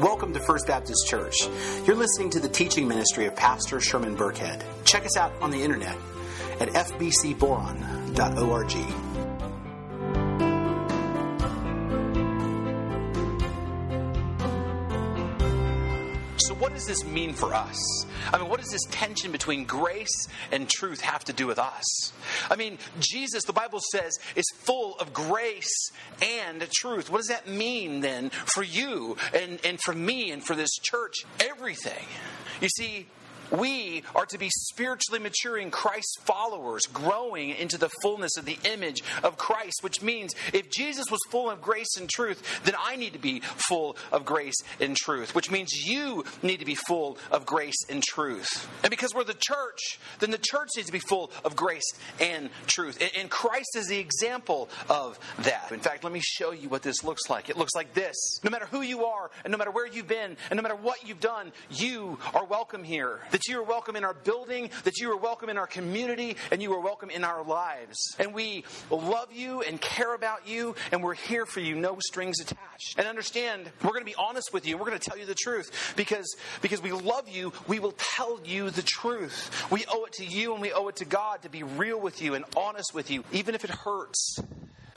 Welcome to First Baptist Church. You're listening to the teaching ministry of Pastor Sherman Burkhead. Check us out on the internet at fbcboron.org. So, what does this mean for us? I mean, what does this tension between grace and truth have to do with us? I mean, Jesus, the Bible says, is full of grace and truth. What does that mean then for you and, and for me and for this church? Everything. You see, we are to be spiritually maturing Christ followers, growing into the fullness of the image of Christ, which means if Jesus was full of grace and truth, then I need to be full of grace and truth, which means you need to be full of grace and truth. And because we're the church, then the church needs to be full of grace and truth. And Christ is the example of that. In fact, let me show you what this looks like. It looks like this. No matter who you are, and no matter where you've been, and no matter what you've done, you are welcome here that you are welcome in our building, that you are welcome in our community, and you are welcome in our lives. And we love you and care about you, and we're here for you, no strings attached. And understand, we're going to be honest with you, we're going to tell you the truth because, because we love you, we will tell you the truth. We owe it to you and we owe it to God to be real with you and honest with you, even if it hurts.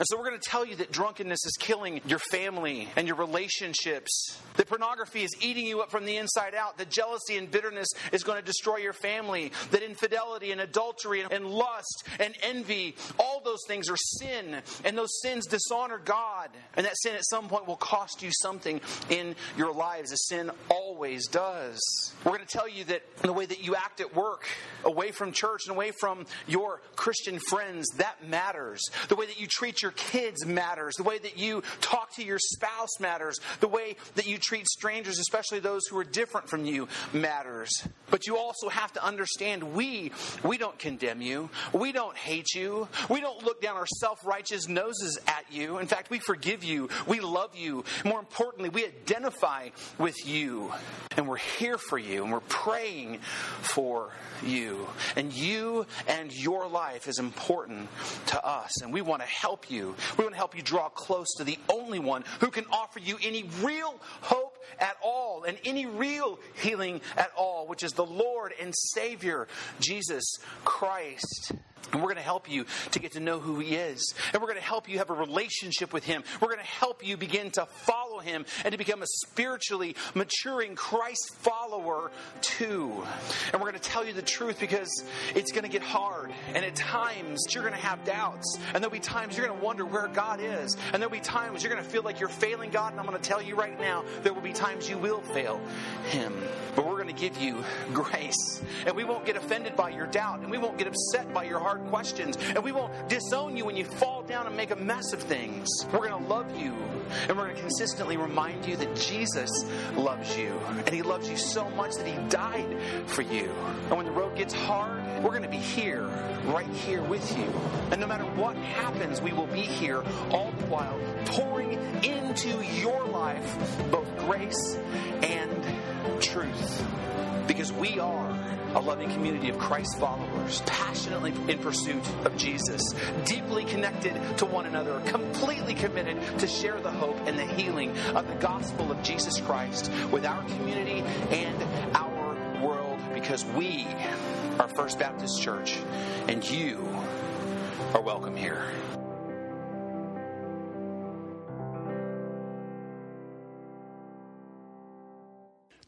And so we're going to tell you that drunkenness is killing your family and your relationships. That pornography is eating you up from the inside out. That jealousy and bitterness is going to destroy your family. That infidelity and adultery and lust and envy, all those things are sin. And those sins dishonor God. And that sin at some point will cost you something in your lives, as sin always does. We're going to tell you that the way that you act at work, away from church and away from your Christian friends, that matters. The way that you treat your kids matters. The way that you talk to your spouse matters. The way that you treat strangers, especially those who are different from you, matters. But you also have to understand we we don't condemn you. We don't hate you. We don't look down our self-righteous noses at you. In fact, we forgive you. We love you. More importantly, we identify with you. And we're here for you and we're praying for you. And you and your life is important to us. And we want to help you. We want to help you draw close to the only one who can offer you any real hope at all and any real healing at all, which is the Lord and Savior, Jesus Christ. And we're going to help you to get to know who He is. And we're going to help you have a relationship with Him. We're going to help you begin to follow Him and to become a spiritually maturing Christ follower too. And we're going to tell you the truth because it's going to get hard. And at times you're going to have doubts. And there'll be times you're going to wonder where God is. And there'll be times you're going to feel like you're failing God. And I'm going to tell you right now, there will be times you will fail Him. But we're going to give you grace. And we won't get offended by your doubt. And we won't get upset by your hard questions. And we won't disown you when you fall down and make a mess of things. We're going to love you. And we're going to consistently remind you that Jesus loves you. And He loves you so much that He died for you. And when the road gets hard, we're going to be here, right here with you. And no matter what happens, we will be here all the while, pouring into your life both grace and truth. Because we are a loving community of Christ followers, passionately in pursuit of Jesus, deeply connected to one another, completely committed to share the hope and the healing of the gospel of Jesus Christ with our community and our world, because we are First Baptist Church, and you are welcome here.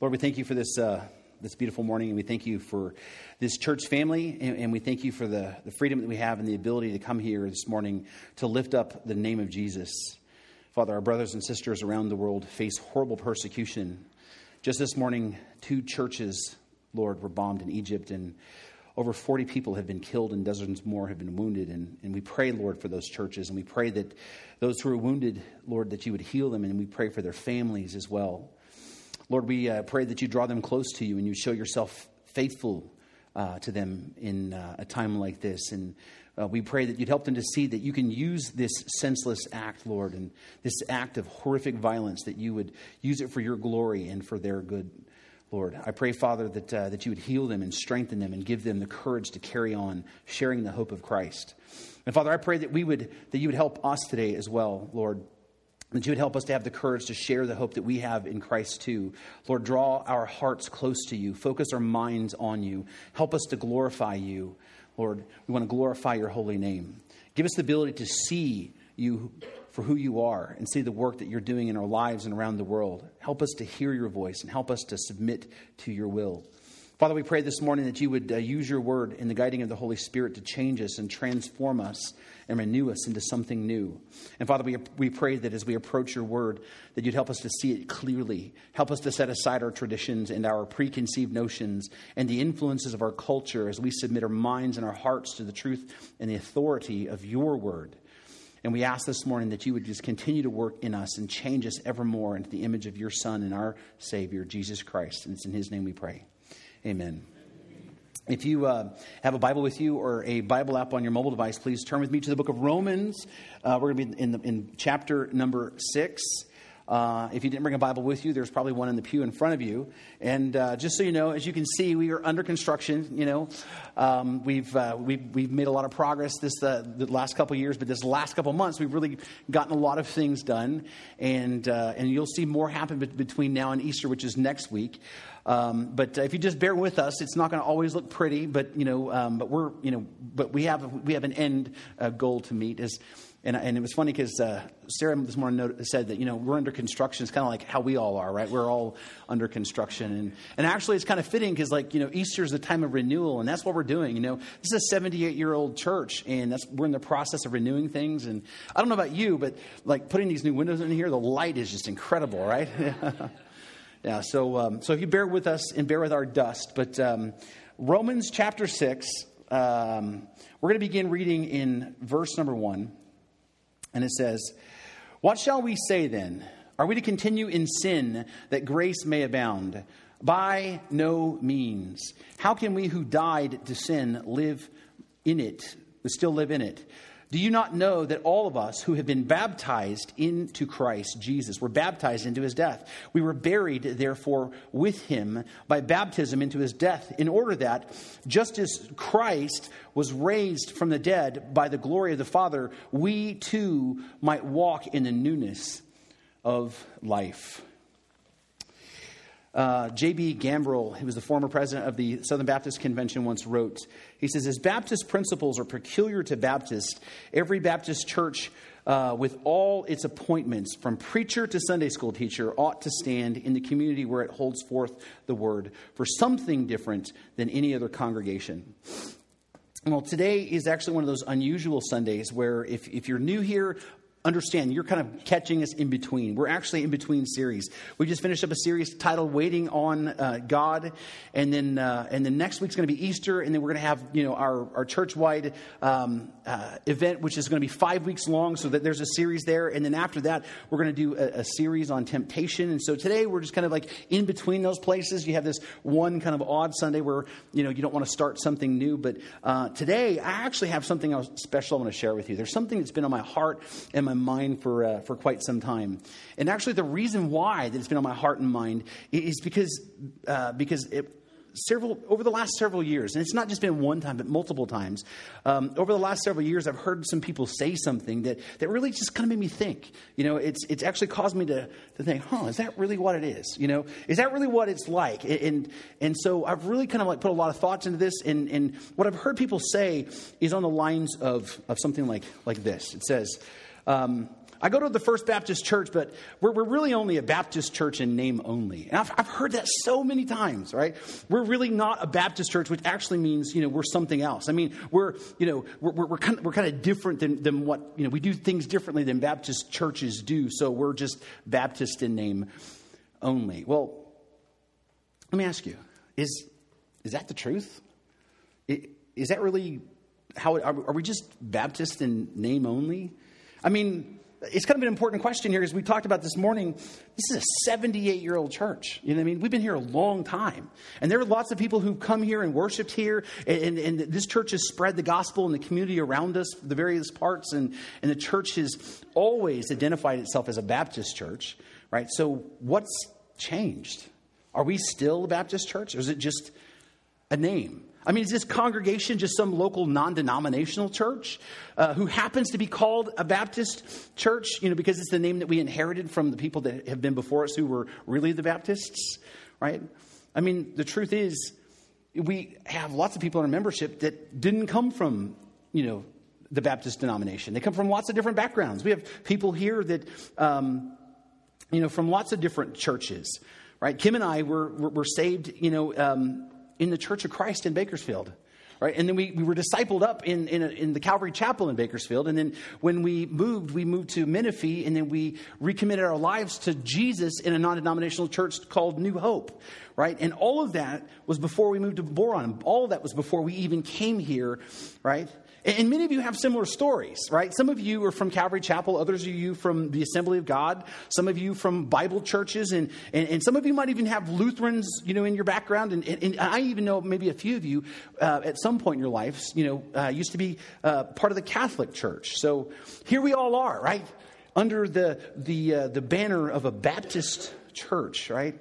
Lord, we thank you for this, uh, this beautiful morning, and we thank you for this church family, and, and we thank you for the, the freedom that we have and the ability to come here this morning to lift up the name of Jesus. Father, our brothers and sisters around the world face horrible persecution. Just this morning, two churches, Lord, were bombed in Egypt, and over 40 people have been killed, and dozens more have been wounded. And, and we pray, Lord, for those churches, and we pray that those who are wounded, Lord, that you would heal them, and we pray for their families as well. Lord, we uh, pray that you draw them close to you and you show yourself faithful uh, to them in uh, a time like this. And uh, we pray that you'd help them to see that you can use this senseless act, Lord, and this act of horrific violence, that you would use it for your glory and for their good. Lord, I pray, Father, that, uh, that you would heal them and strengthen them and give them the courage to carry on sharing the hope of Christ. And Father, I pray that we would that you would help us today as well, Lord, that you would help us to have the courage to share the hope that we have in Christ too. Lord, draw our hearts close to you, focus our minds on you, help us to glorify you. Lord, we want to glorify your holy name. Give us the ability to see you for who you are and see the work that you're doing in our lives and around the world. Help us to hear your voice and help us to submit to your will. Father, we pray this morning that you would uh, use your word in the guiding of the Holy Spirit to change us and transform us and renew us into something new. And Father, we, we pray that as we approach your word, that you'd help us to see it clearly. Help us to set aside our traditions and our preconceived notions and the influences of our culture as we submit our minds and our hearts to the truth and the authority of your word. And we ask this morning that you would just continue to work in us and change us evermore into the image of your Son and our Savior, Jesus Christ. And it's in his name we pray. Amen. If you uh, have a Bible with you or a Bible app on your mobile device, please turn with me to the book of Romans. Uh, we're going to be in, the, in chapter number six. Uh, if you didn't bring a Bible with you, there's probably one in the pew in front of you. And uh, just so you know, as you can see, we are under construction. You know, um, we've, uh, we've we've made a lot of progress this uh, the last couple years, but this last couple months, we've really gotten a lot of things done, and uh, and you'll see more happen between now and Easter, which is next week. Um, but if you just bear with us, it's not going to always look pretty. But you know, um, but we're you know, but we have we have an end uh, goal to meet. As and, and it was funny because uh, Sarah this morning noted, said that, you know, we're under construction. It's kind of like how we all are, right? We're all under construction. And, and actually, it's kind of fitting because, like, you know, Easter is the time of renewal, and that's what we're doing. You know, this is a 78 year old church, and that's, we're in the process of renewing things. And I don't know about you, but, like, putting these new windows in here, the light is just incredible, right? yeah, so, um, so if you bear with us and bear with our dust, but um, Romans chapter 6, um, we're going to begin reading in verse number 1. And it says, What shall we say then? Are we to continue in sin that grace may abound? By no means. How can we who died to sin live in it, still live in it? Do you not know that all of us who have been baptized into Christ Jesus were baptized into his death? We were buried, therefore, with him by baptism into his death, in order that, just as Christ was raised from the dead by the glory of the Father, we too might walk in the newness of life. Uh, J.B. Gambrell, who was the former president of the Southern Baptist Convention, once wrote, he says, As Baptist principles are peculiar to Baptists, every Baptist church uh, with all its appointments, from preacher to Sunday school teacher, ought to stand in the community where it holds forth the word for something different than any other congregation. Well, today is actually one of those unusual Sundays where if, if you're new here, understand you're kind of catching us in between. We're actually in between series. We just finished up a series titled "Waiting on uh, God," and then uh, and then next week's going to be Easter, and then we're going to have you know our our church wide um, uh, event, which is going to be five weeks long. So that there's a series there, and then after that we're going to do a, a series on temptation. And so today we're just kind of like in between those places. You have this one kind of odd Sunday where you know you don't want to start something new, but uh, today I actually have something special I want to share with you. There's something that's been on my heart and my my mind for, uh, for quite some time. And actually, the reason why that it's been on my heart and mind is because, uh, because it, several over the last several years, and it's not just been one time, but multiple times. Um, over the last several years, I've heard some people say something that, that really just kind of made me think. You know, it's it's actually caused me to to think, huh, is that really what it is? You know, is that really what it's like? And and so I've really kind of like put a lot of thoughts into this, and and what I've heard people say is on the lines of of something like like this. It says. Um, I go to the First Baptist Church, but we're, we're, really only a Baptist church in name only. And I've, I've, heard that so many times, right? We're really not a Baptist church, which actually means, you know, we're something else. I mean, we're, you know, we're, we're, kind, of, we're kind of different than, than what, you know, we do things differently than Baptist churches do. So we're just Baptist in name only. Well, let me ask you, is, is that the truth? Is that really how, are we just Baptist in name only? I mean, it's kind of an important question here, as we talked about this morning. This is a 78 year old church. You know what I mean? We've been here a long time. And there are lots of people who've come here and worshiped here. And, and this church has spread the gospel in the community around us, the various parts. And, and the church has always identified itself as a Baptist church, right? So what's changed? Are we still a Baptist church? Or is it just a name? I mean, is this congregation just some local non denominational church uh, who happens to be called a Baptist church, you know, because it's the name that we inherited from the people that have been before us who were really the Baptists, right? I mean, the truth is, we have lots of people in our membership that didn't come from, you know, the Baptist denomination. They come from lots of different backgrounds. We have people here that, um, you know, from lots of different churches, right? Kim and I were, were, were saved, you know, um, in the Church of Christ in Bakersfield. Right? And then we, we were discipled up in, in, a, in, the Calvary Chapel in Bakersfield. And then when we moved, we moved to Menifee, and then we recommitted our lives to Jesus in a non denominational church called New Hope. Right? And all of that was before we moved to Boron. All of that was before we even came here, right? And many of you have similar stories, right? Some of you are from Calvary Chapel, others of you from the Assembly of God, some of you from Bible churches, and, and, and some of you might even have Lutherans, you know, in your background. And, and, and I even know maybe a few of you uh, at some point in your lives, you know, uh, used to be uh, part of the Catholic Church. So here we all are, right? Under the, the, uh, the banner of a Baptist church, right?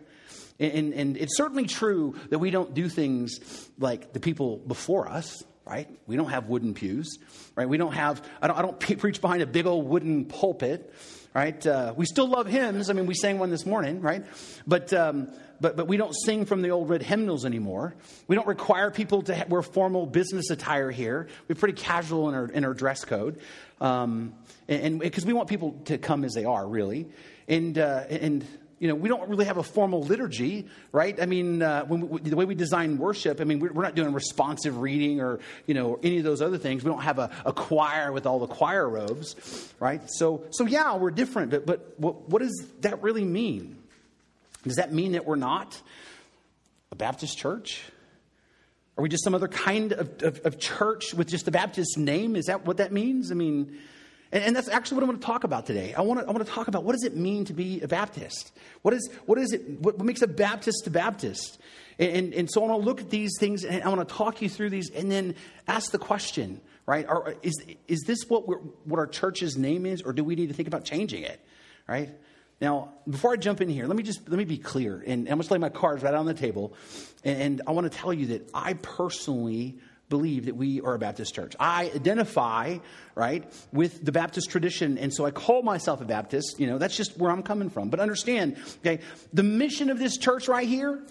And, and, it's certainly true that we don't do things like the people before us, right? We don't have wooden pews, right? We don't have, I don't, I don't preach behind a big old wooden pulpit, right? Uh, we still love hymns. I mean, we sang one this morning, right? But, um, but, but we don't sing from the old red hymnals anymore. We don't require people to wear formal business attire here. We're pretty casual in our, in our dress code. Um, and because we want people to come as they are, really. And, uh, and you know, we don't really have a formal liturgy, right? I mean, uh, we, the way we design worship, I mean, we're, not doing responsive reading or, you know, any of those other things. We don't have a, a choir with all the choir robes, right? So, so yeah, we're different, but, but what, what does that really mean? Does that mean that we're not a Baptist church? Are we just some other kind of, of, of church with just a Baptist name? Is that what that means? I mean, and, and, that's actually what I want to talk about today. I want to, I want to talk about what does it mean to be a Baptist? What is, what is it, what makes a Baptist a Baptist? And, and, and so I want to look at these things and I want to talk you through these and then ask the question, right? Are, is, is this what, what our church's name is or do we need to think about changing it, right? Now, before I jump in here, let me just let me be clear, and I'm going to lay my cards right on the table, and, and I want to tell you that I personally believe that we are a Baptist church. I identify, right, with the Baptist tradition, and so I call myself a Baptist. You know, that's just where I'm coming from. But understand, okay, the mission of this church right here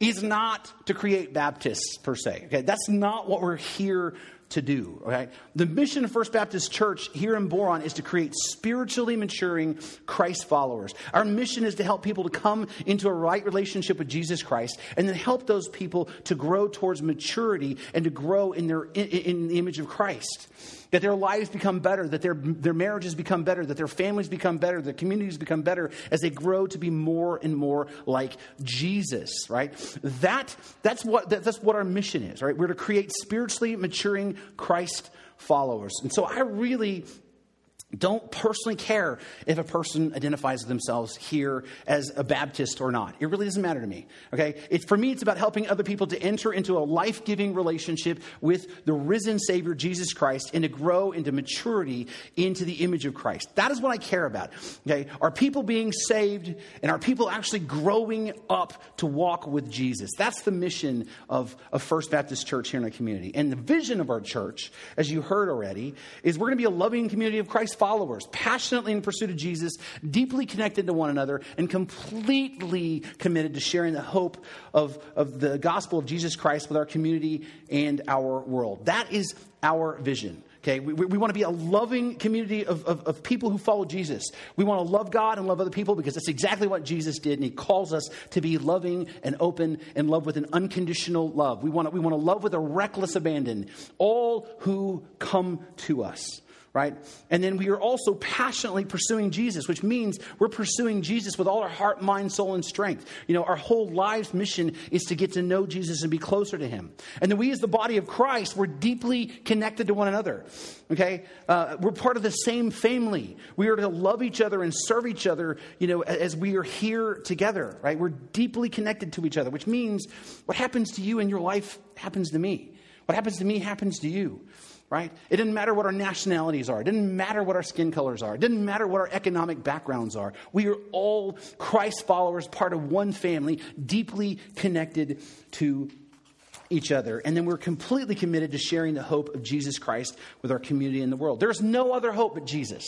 is not to create Baptists per se. Okay, that's not what we're here to do. Okay? The mission of First Baptist Church here in Boron is to create spiritually maturing Christ followers. Our mission is to help people to come into a right relationship with Jesus Christ and then help those people to grow towards maturity and to grow in, their, in, in the image of Christ that their lives become better, that their, their marriages become better, that their families become better, their communities become better as they grow to be more and more like Jesus, right? That, that's, what, that, that's what our mission is, right? We're to create spiritually maturing Christ followers. And so I really don't personally care if a person identifies themselves here as a Baptist or not. It really doesn't matter to me. Okay? It, for me, it's about helping other people to enter into a life giving relationship with the risen Savior, Jesus Christ, and to grow into maturity into the image of Christ. That is what I care about. Okay? Are people being saved and are people actually growing up to walk with Jesus? That's the mission of, of First Baptist Church here in our community. And the vision of our church, as you heard already, is we're going to be a loving community of Christ followers, passionately in pursuit of Jesus, deeply connected to one another, and completely committed to sharing the hope of, of the gospel of Jesus Christ with our community and our world. That is our vision. Okay, we, we, want to be a loving community of, of, of, people who follow Jesus. We want to love God and love other people because that's exactly what Jesus did, and He calls us to be loving and open and love with an unconditional love. We want to, we want to love with a reckless abandon all who come to us right? And then we are also passionately pursuing Jesus, which means we're pursuing Jesus with all our heart, mind, soul, and strength. You know, our whole life's mission is to get to know Jesus and be closer to Him. And then we, as the body of Christ, we're deeply connected to one another, okay? Uh, we're part of the same family. We are to love each other and serve each other, you know, as we are here together, right? We're deeply connected to each other, which means what happens to you in your life happens to me. What happens to me happens to you right? It didn't matter what our nationalities are. It didn't matter what our skin colors are. It didn't matter what our economic backgrounds are. We are all Christ followers, part of one family, deeply connected to each other, and then we're completely committed to sharing the hope of Jesus Christ with our community and the world. There's no other hope but Jesus.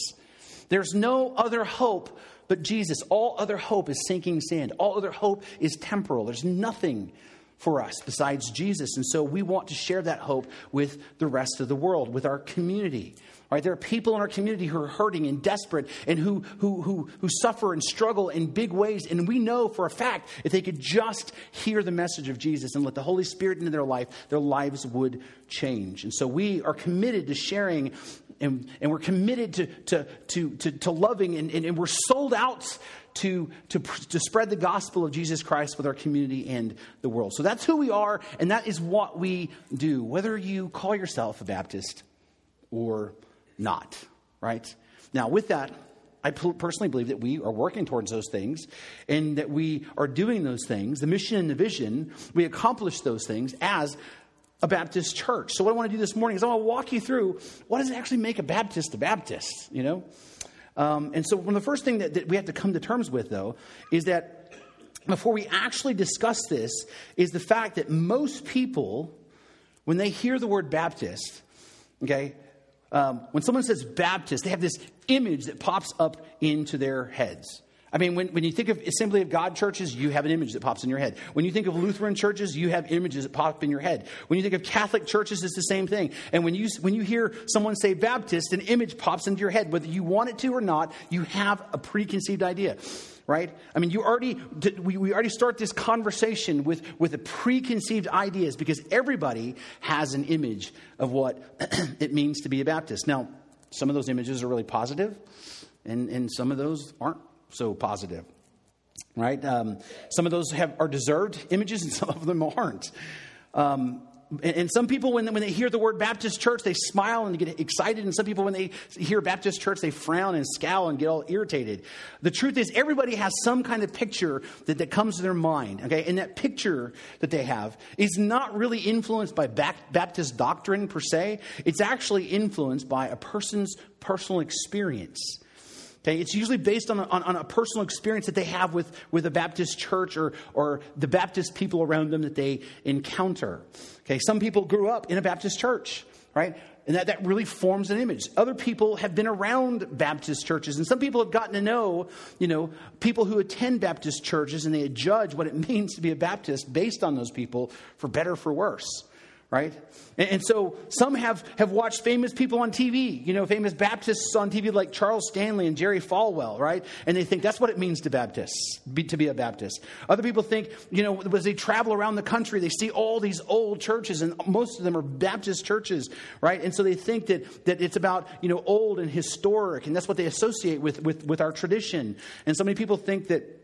There's no other hope but Jesus. All other hope is sinking sand. All other hope is temporal. There's nothing for us besides Jesus. And so we want to share that hope with the rest of the world, with our community. Right? There are people in our community who are hurting and desperate and who, who, who, who suffer and struggle in big ways. And we know for a fact if they could just hear the message of Jesus and let the Holy Spirit into their life, their lives would change. And so we are committed to sharing and, and we're committed to, to, to, to, to loving and, and, and we're sold out to, to, to spread the gospel of Jesus Christ with our community and the world. So that's who we are, and that is what we do, whether you call yourself a Baptist or not, right? Now, with that, I personally believe that we are working towards those things and that we are doing those things. The mission and the vision, we accomplish those things as a Baptist church. So, what I want to do this morning is I want to walk you through what does it actually make a Baptist a Baptist, you know? Um, and so, one of the first thing that, that we have to come to terms with, though, is that before we actually discuss this, is the fact that most people, when they hear the word Baptist, okay, um, when someone says Baptist, they have this image that pops up into their heads. I mean, when, when you think of Assembly of God churches, you have an image that pops in your head. When you think of Lutheran churches, you have images that pop in your head. When you think of Catholic churches, it's the same thing. And when you, when you hear someone say Baptist, an image pops into your head. Whether you want it to or not, you have a preconceived idea right? I mean, you already, we, we already start this conversation with, with the preconceived ideas because everybody has an image of what it means to be a Baptist. Now, some of those images are really positive, and, and some of those aren't so positive, right? Um, some of those have, are deserved images, and some of them aren't. Um, and some people, when, when they hear the word Baptist church, they smile and get excited. And some people, when they hear Baptist church, they frown and scowl and get all irritated. The truth is, everybody has some kind of picture that, that comes to their mind. Okay? And that picture that they have is not really influenced by Baptist doctrine per se, it's actually influenced by a person's personal experience. Okay, it's usually based on a, on, on, a personal experience that they have with, with a Baptist church or, or the Baptist people around them that they encounter. Okay, some people grew up in a Baptist church, right? And that, that really forms an image. Other people have been around Baptist churches, and some people have gotten to know, you know, people who attend Baptist churches, and they judge what it means to be a Baptist based on those people, for better for worse right? And, and, so some have, have watched famous people on TV, you know, famous Baptists on TV like Charles Stanley and Jerry Falwell, right? And they think that's what it means to Baptists, be, to be a Baptist. Other people think, you know, as they travel around the country, they see all these old churches, and most of them are Baptist churches, right? And so they think that, that it's about, you know, old and historic, and that's what they associate with, with, with our tradition. And so many people think that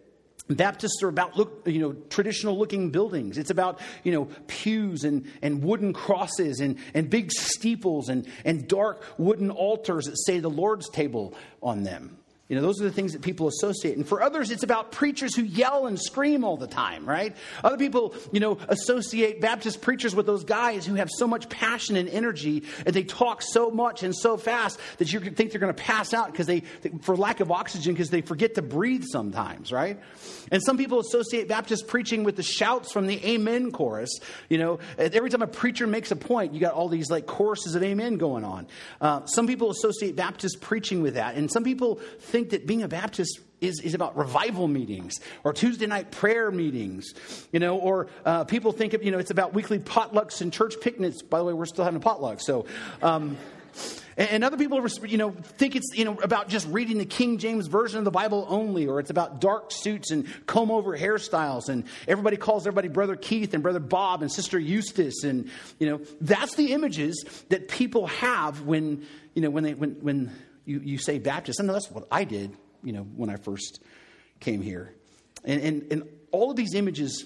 Baptists are about look, you know, traditional looking buildings. It's about, you know, pews and, and wooden crosses and, and big steeples and, and dark wooden altars that say the Lord's table on them. You know, those are the things that people associate. And for others, it's about preachers who yell and scream all the time, right? Other people, you know, associate Baptist preachers with those guys who have so much passion and energy and they talk so much and so fast that you think they're going to pass out because they, for lack of oxygen, because they forget to breathe sometimes, right? And some people associate Baptist preaching with the shouts from the amen chorus. You know, every time a preacher makes a point, you got all these like choruses of amen going on. Uh, some people associate Baptist preaching with that. And some people think think that being a Baptist is, is about revival meetings or Tuesday night prayer meetings, you know, or uh, people think of, you know, it's about weekly potlucks and church picnics. By the way, we're still having a potluck. So, um, and, other people, you know, think it's, you know, about just reading the King James Version of the Bible only, or it's about dark suits and comb over hairstyles, and everybody calls everybody Brother Keith and Brother Bob and Sister Eustace. And, you know, that's the images that people have when, you know, when they, when, when, you, you say Baptist. I know that's what I did, you know, when I first came here. And, and, and all of these images,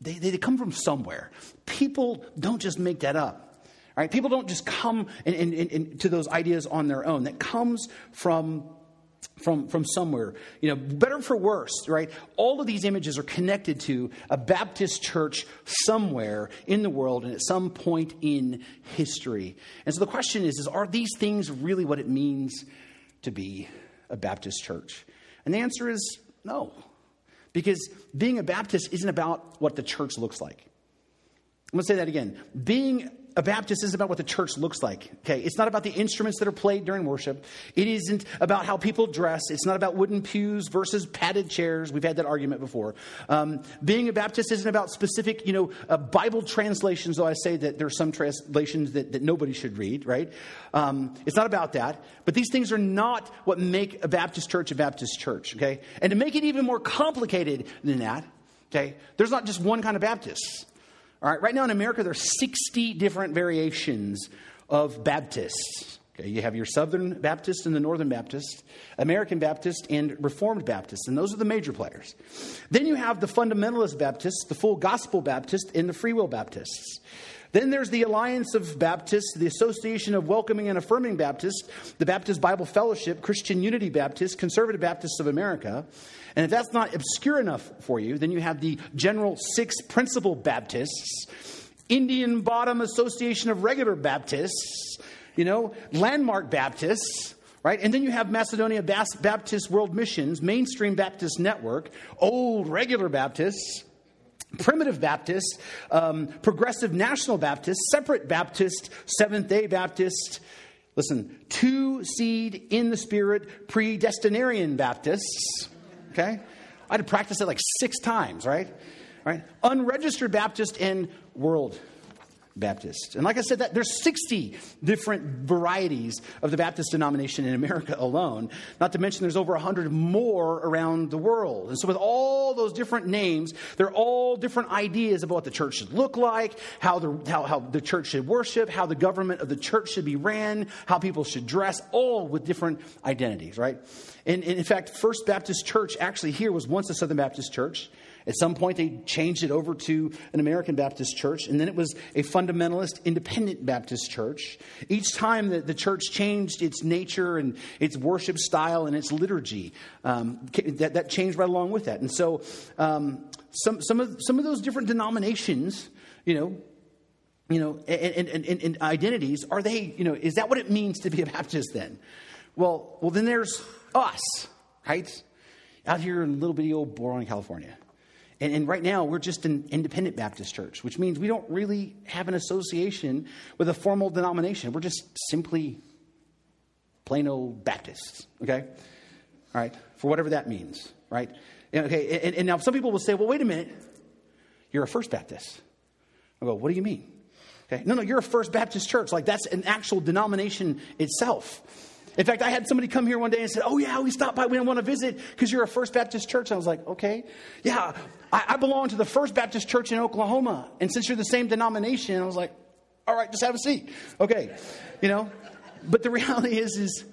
they, they, come from somewhere. People don't just make that up. Right? People don't just come and, and, and, to those ideas on their own. That comes from from, from somewhere. You know, better for worse, right? All of these images are connected to a Baptist church somewhere in the world and at some point in history. And so the question is, is are these things really what it means to be a Baptist church? And the answer is no. Because being a Baptist isn't about what the church looks like. I'm going to say that again. Being a Baptist isn't about what the church looks like. Okay, it's not about the instruments that are played during worship. It isn't about how people dress. It's not about wooden pews versus padded chairs. We've had that argument before. Um, being a Baptist isn't about specific, you know, uh, Bible translations. Though I say that there are some translations that, that nobody should read. Right? Um, it's not about that. But these things are not what make a Baptist church a Baptist church. Okay, and to make it even more complicated than that, okay, there's not just one kind of Baptist. All right, right now in America, there are 60 different variations of Baptists. Okay, you have your Southern Baptist and the Northern Baptist, American Baptist, and Reformed Baptist, and those are the major players. Then you have the Fundamentalist Baptists, the Full Gospel Baptist, and the Free Will Baptists. Then there's the Alliance of Baptists, the Association of Welcoming and Affirming Baptists, the Baptist Bible Fellowship, Christian Unity Baptist, Conservative Baptists of America. And if that's not obscure enough for you, then you have the General Six Principle Baptists, Indian Bottom Association of Regular Baptists, you know, Landmark Baptists, right? And then you have Macedonia Baptist World Missions, Mainstream Baptist Network, Old Regular Baptists, Primitive Baptist, um, Progressive National Baptist, Separate Baptist, Seventh day Baptist. Listen, two seed in the spirit, predestinarian Baptists. Okay? I had to practice it like six times, right? Right? Unregistered Baptist and world Baptist. And like I said, that there's 60 different varieties of the Baptist denomination in America alone. Not to mention there's over 100 more around the world. And so with all those different names, they're all different ideas about what the church should look like, how the, how, how the church should worship, how the government of the church should be ran, how people should dress, all with different identities, right? And, and in fact, First Baptist Church actually here was once a Southern Baptist church. At some point, they changed it over to an American Baptist church, and then it was a fundamentalist independent Baptist church. Each time that the church changed its nature and its worship style and its liturgy, um, that, that changed right along with that. And so, um, some, some, of, some of those different denominations, you know, you know, and, and, and, and identities, are they, you know, is that what it means to be a Baptist then? Well, well, then there's us, right? Out here in little bitty old Boron, California. And, and, right now, we're just an independent Baptist church, which means we don't really have an association with a formal denomination. We're just simply plain old Baptists, okay? All right, for whatever that means, right? Okay, and, and now some people will say, well, wait a minute, you're a First Baptist. I go, what do you mean? Okay, no, no, you're a First Baptist church. Like that's an actual denomination itself. In fact, I had somebody come here one day and said, Oh, yeah, we stopped by. We want to visit because you're a First Baptist church. I was like, Okay. Yeah, I, I, belong to the First Baptist church in Oklahoma. And since you're the same denomination, I was like, All right, just have a seat. Okay. You know, but the reality is, is,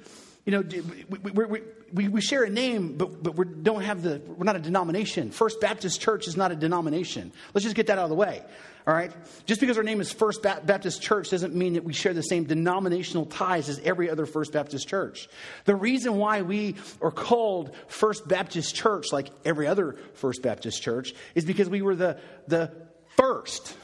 you know, we, we, we, we share a name, but, but we don't have the, we're not a denomination. First Baptist Church is not a denomination. Let's just get that out of the way. All right? Just because our name is First Baptist Church doesn't mean that we share the same denominational ties as every other First Baptist church. The reason why we are called First Baptist Church, like every other First Baptist church, is because we were the, the first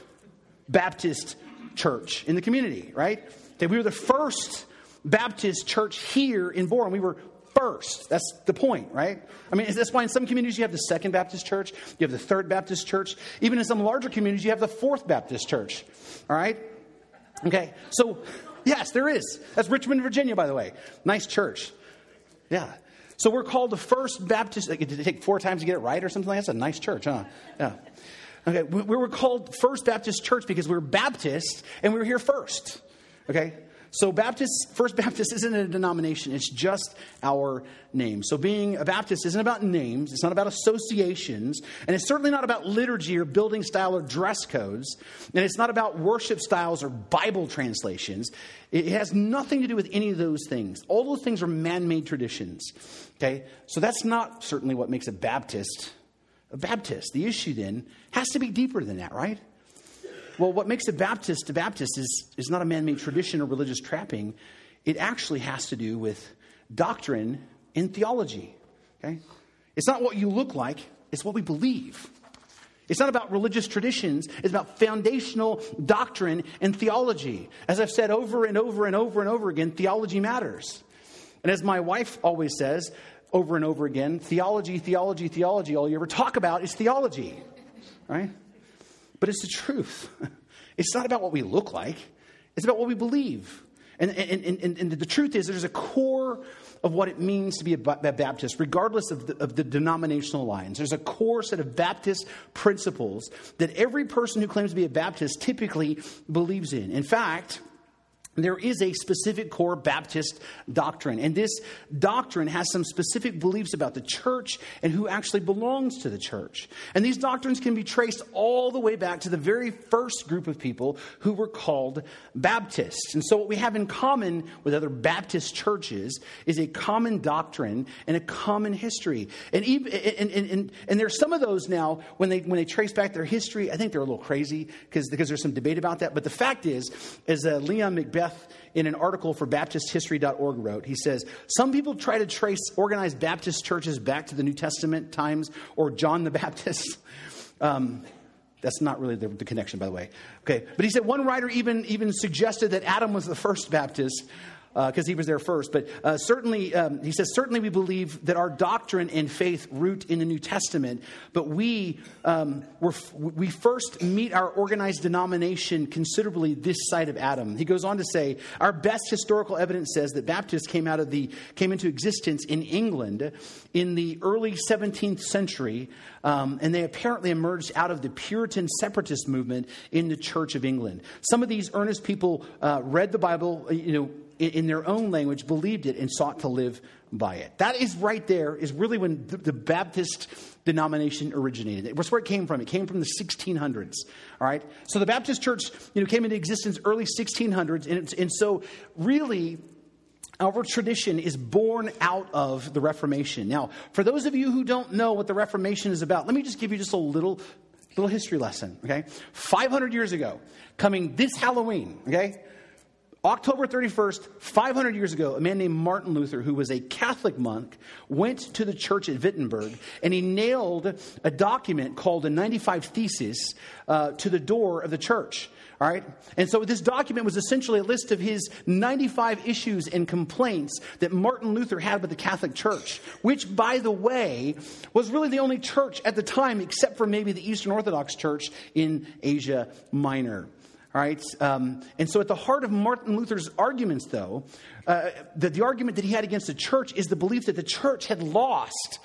Baptist church in the community, right? That we were the first Baptist church here in Boron. We were first. That's the point, right? I mean, that's why in some communities you have the Second Baptist Church, you have the Third Baptist Church. Even in some larger communities, you have the Fourth Baptist Church, all right? Okay, so yes, there is. That's Richmond, Virginia, by the way. Nice church. Yeah. So we're called the First Baptist. Did it take four times to get it right or something like that? That's a nice church, huh? Yeah. Okay, we were called First Baptist Church because we were Baptist and we were here first. Okay? So, Baptist, First Baptist isn't a denomination, it's just our name. So, being a Baptist isn't about names, it's not about associations, and it's certainly not about liturgy or building style or dress codes, and it's not about worship styles or Bible translations. It has nothing to do with any of those things. All those things are man made traditions. Okay? So, that's not certainly what makes a Baptist a Baptist. The issue then has to be deeper than that, right? Well, what makes a Baptist a Baptist is, is not a man made tradition or religious trapping. It actually has to do with doctrine and theology. Okay? It's not what you look like, it's what we believe. It's not about religious traditions, it's about foundational doctrine and theology. As I've said over and over and over and over again, theology matters. And as my wife always says over and over again, theology, theology, theology, all you ever talk about is theology. Right? But it's the truth. It's not about what we look like, it's about what we believe. And, and, and, and, the truth is, there's a core of what it means to be a Baptist, regardless of the, of the denominational lines. There's a core set of Baptist principles that every person who claims to be a Baptist typically believes in. In fact, there is a specific core Baptist doctrine, and this doctrine has some specific beliefs about the church and who actually belongs to the church. And these doctrines can be traced all the way back to the very first group of people who were called Baptists. And so, what we have in common with other Baptist churches is a common doctrine and a common history. And, even, and, and, and, and there's some of those now, when they, when they trace back their history, I think they're a little crazy because there's some debate about that. But the fact is, as uh, Leon McBeth in an article for BaptistHistory.org wrote. He says, Some people try to trace organized Baptist churches back to the New Testament times or John the Baptist. Um, that's not really the, the, connection, by the way. Okay, but he said one writer even even suggested that Adam was the first Baptist because uh, he was there first. But uh, certainly, um, he says, certainly we believe that our doctrine and faith root in the New Testament, but we, um, we first meet our organized denomination considerably this side of Adam. He goes on to say, our best historical evidence says that Baptists came, out of the, came into existence in England in the early 17th century, um, and they apparently emerged out of the Puritan separatist movement in the Church of England. Some of these earnest people uh, read the Bible, you know, in their own language, believed it and sought to live by it. That is right there, is really when the Baptist denomination originated. That's where it came from. It came from the 1600s. All right? So the Baptist church you know, came into existence early 1600s. And, and so, really, our tradition is born out of the Reformation. Now, for those of you who don't know what the Reformation is about, let me just give you just a little little history lesson, okay? 500 years ago, coming this Halloween, okay? October 31st, 500 years ago, a man named Martin Luther, who was a Catholic monk, went to the church at Wittenberg and he nailed a document called the 95 Thesis uh, to the door of the church. All right? And so this document was essentially a list of his 95 issues and complaints that Martin Luther had with the Catholic Church, which, by the way, was really the only church at the time, except for maybe the Eastern Orthodox Church in Asia Minor. Right? Um, and so, at the heart of Martin Luther's arguments, though, uh, the, the argument that he had against the church is the belief that the church had lost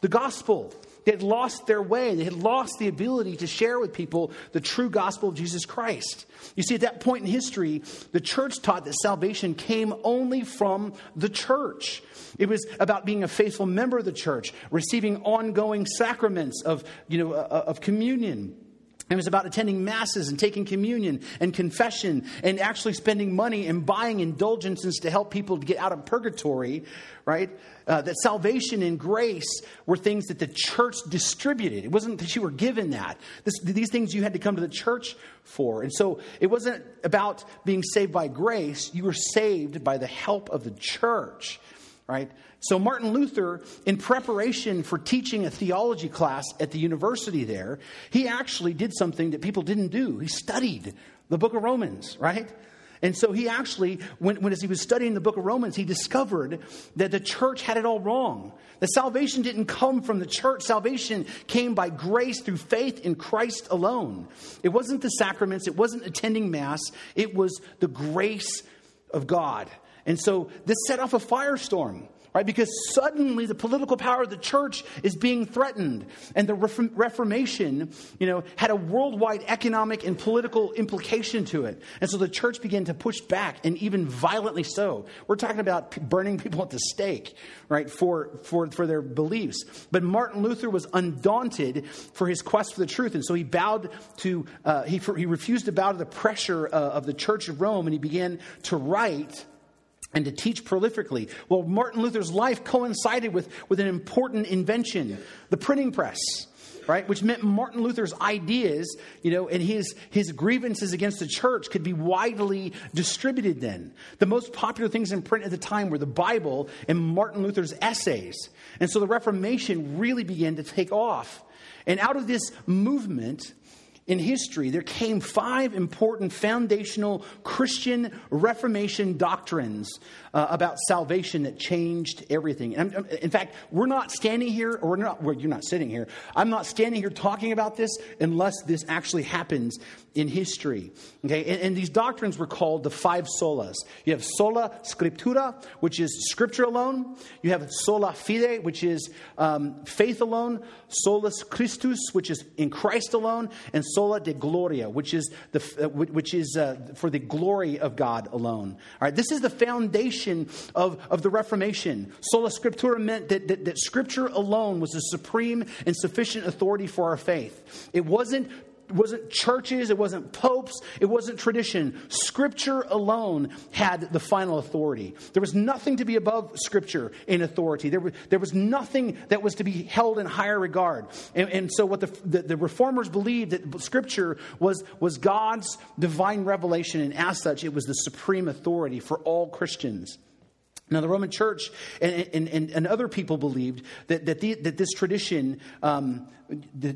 the gospel. They had lost their way. They had lost the ability to share with people the true gospel of Jesus Christ. You see, at that point in history, the church taught that salvation came only from the church. It was about being a faithful member of the church, receiving ongoing sacraments of, you know, uh, of communion, it was about attending masses and taking communion and confession and actually spending money and buying indulgences to help people to get out of purgatory, right? Uh, that salvation and grace were things that the church distributed. It wasn't that you were given that. This, these things you had to come to the church for. And so it wasn't about being saved by grace, you were saved by the help of the church, right? So, Martin Luther, in preparation for teaching a theology class at the university there, he actually did something that people didn't do. He studied the book of Romans, right? And so he actually, when, when as he was studying the book of Romans, he discovered that the church had it all wrong. That salvation didn't come from the church. Salvation came by grace through faith in Christ alone. It wasn't the sacraments, it wasn't attending Mass, it was the grace of God. And so this set off a firestorm right? Because suddenly the political power of the church is being threatened. And the Reformation, you know, had a worldwide economic and political implication to it. And so the church began to push back, and even violently so. We're talking about burning people at the stake, right, for, for, for their beliefs. But Martin Luther was undaunted for his quest for the truth. And so he bowed to, uh, he, he refused to bow to the pressure uh, of the Church of Rome, and he began to write and to teach prolifically. Well, Martin Luther's life coincided with, with an important invention, the printing press, right? Which meant Martin Luther's ideas, you know, and his, his grievances against the church could be widely distributed then. The most popular things in print at the time were the Bible and Martin Luther's essays. And so the Reformation really began to take off. And out of this movement, in history, there came five important foundational Christian Reformation doctrines uh, about salvation that changed everything. And I'm, in fact, we're not standing here, or not, well, you're not sitting here. I'm not standing here talking about this unless this actually happens in history. Okay, and, and these doctrines were called the five solas. You have sola scriptura, which is scripture alone. You have sola fide, which is um, faith alone. Solus Christus, which is in Christ alone, and sola Deo gloria, which is the uh, which is uh, for the glory of God alone. All right, this is the foundation of, of the Reformation. Sola Scriptura meant that, that, that Scripture alone was the supreme and sufficient authority for our faith. It wasn't wasn't churches, it wasn't popes, it wasn't tradition. Scripture alone had the final authority. There was nothing to be above Scripture in authority. There was, there was nothing that was to be held in higher regard. And, and so, what the, the, the, reformers believed that Scripture was, was God's divine revelation, and as such, it was the supreme authority for all Christians. Now, the Roman Church and, and, and, other people believed that, that, the, that this tradition, um, the,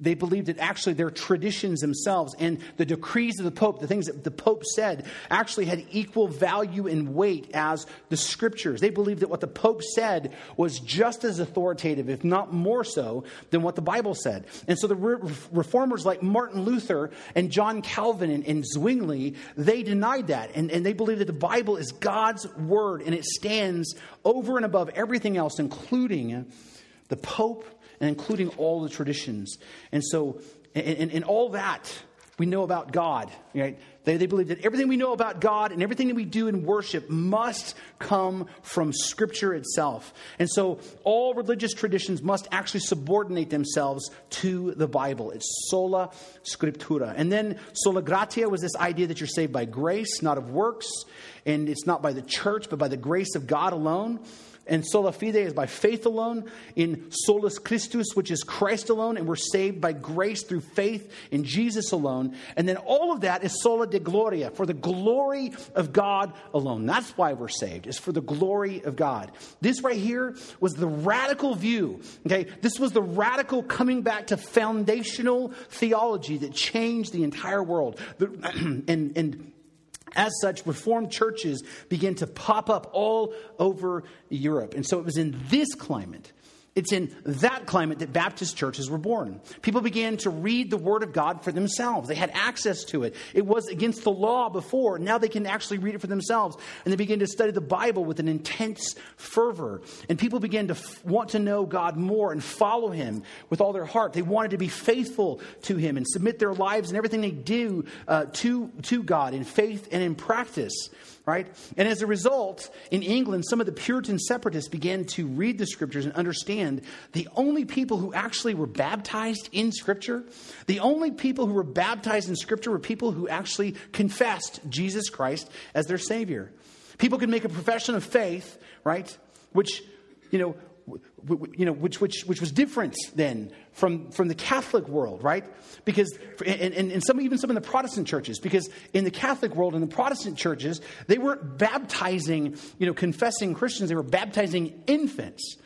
they believed that actually their traditions themselves and the decrees of the Pope, the things that the Pope said, actually had equal value and weight as the scriptures. They believed that what the Pope said was just as authoritative, if not more so, than what the Bible said. And so the re- reformers like Martin Luther and John Calvin and, and Zwingli, they denied that. And, and they believed that the Bible is God's word and it stands over and above everything else, including the Pope and including all the traditions. And so, and, all that we know about God, right? They, they believe that everything we know about God and everything that we do in worship must come from Scripture itself. And so all religious traditions must actually subordinate themselves to the Bible. It's sola scriptura. And then sola gratia was this idea that you're saved by grace, not of works. And it's not by the church, but by the grace of God alone. And sola fide is by faith alone. In solus Christus, which is Christ alone. And we're saved by grace through faith in Jesus alone. And then all of that is sola Deo gloria, for the glory of God alone. That's why we're saved, is for the glory of God. This right here was the radical view. Okay, this was the radical coming back to foundational theology that changed the entire world. and, and as such, Reformed churches began to pop up all over Europe. And so it was in this climate it's in that climate that Baptist churches were born. People began to read the Word of God for themselves. They had access to it. It was against the law before. Now they can actually read it for themselves. And they began to study the Bible with an intense fervor. And people began to f- want to know God more and follow Him with all their heart. They wanted to be faithful to Him and submit their lives and everything they do uh, to, to God in faith and in practice right? And as a result, in England, some of the Puritan separatists began to read the scriptures and understand the only people who actually were baptized in scripture, the only people who were baptized in scripture were people who actually confessed Jesus Christ as their Savior. People could make a profession of faith, right? Which, you know, you know, which, which, which was different then from, from the Catholic world, right? Because, and, and, and some, even some in the Protestant churches, because in the Catholic world, in the Protestant churches, they weren't baptizing, you know, confessing Christians, they were baptizing infants.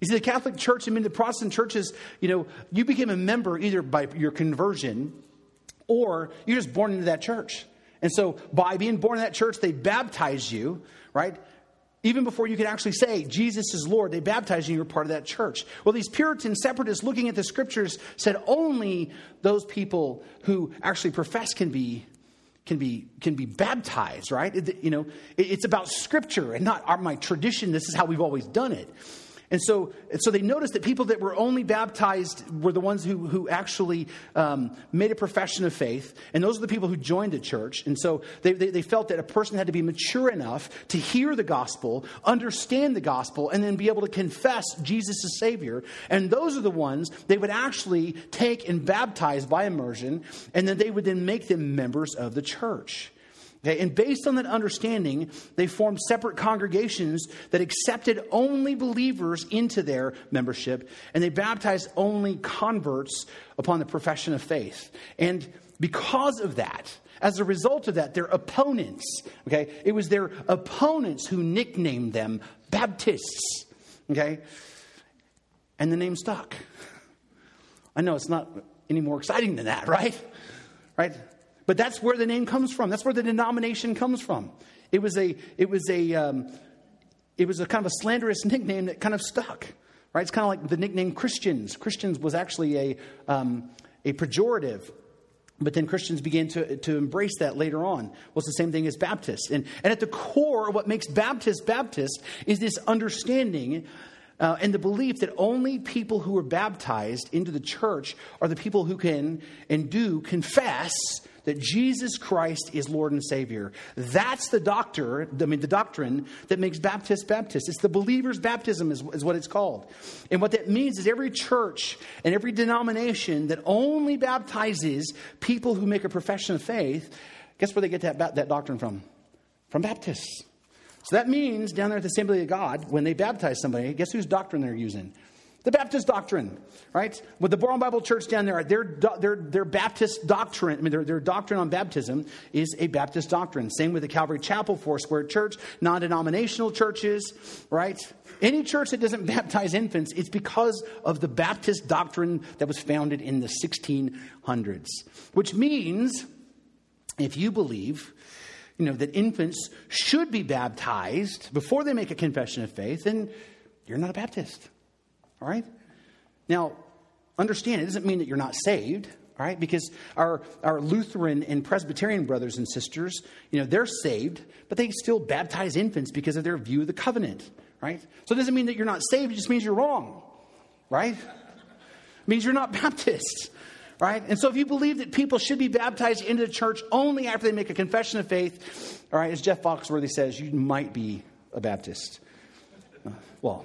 You see, the Catholic Church, I mean, the Protestant churches, you know, you became a member either by your conversion or you're just born into that church. And so by being born in that church, they baptize you, right? Even before you could actually say, Jesus is Lord, they baptized you, you're part of that church. Well, these Puritan separatists looking at the scriptures said only those people who actually profess can be can be can be baptized right? You know it, it's about scripture and not our, my tradition. This is how we've always done it and so, so they noticed that people that were only baptized were the ones who, who actually um, made a profession of faith. And those are the people who joined the church. And so they, they, they felt that a person had to be mature enough to hear the gospel, understand the gospel, and then be able to confess Jesus as Savior. And those are the ones they would actually take and baptize by immersion. And then they would then make them members of the church. Okay, and based on that understanding, they formed separate congregations that accepted only believers into their membership, and they baptized only converts upon the profession of faith. And because of that, as a result of that, their opponents, okay, it was their opponents who nicknamed them Baptists, okay? And the name stuck. I know it's not any more exciting than that, right? Right? But that's where the name comes from. That's where the denomination comes from. It was a, it was a, um, it was a kind of a slanderous nickname that kind of stuck, right? It's kind of like the nickname Christians. Christians was actually a, um, a pejorative. But then Christians began to, to embrace that later on. Well, it's the same thing as Baptists. And, and at the core, of what makes Baptist Baptist is this understanding uh, and the belief that only people who are baptized into the church are the people who can and do confess that Jesus Christ is Lord and Savior. That's the doctor, I mean, the doctrine that makes Baptist Baptist. It's the believer's baptism, is, is what it's called. And what that means is every church and every denomination that only baptizes people who make a profession of faith, guess where they get that, that doctrine from? From Baptists. So that means down there at the Assembly of God, when they baptize somebody, guess whose doctrine they're using? The Baptist doctrine, right? With the Berean Bible Church down there, their, their, their Baptist doctrine, I mean, their, their doctrine on baptism is a Baptist doctrine. Same with the Calvary Chapel, Four Square Church, non denominational churches, right? Any church that doesn't baptize infants, it's because of the Baptist doctrine that was founded in the 1600s. Which means, if you believe, you know, that infants should be baptized before they make a confession of faith, then you're not a Baptist. All right? Now, understand, it doesn't mean that you're not saved. All right, because our, our Lutheran and Presbyterian brothers and sisters, you know, they're saved, but they still baptize infants because of their view of the covenant, right? So it doesn't mean that you're not saved, it just means you're wrong, right? It means you're not Baptist, right? And so if you believe that people should be baptized into the church only after they make a confession of faith, all right, as Jeff Foxworthy says, you might be a Baptist. Well,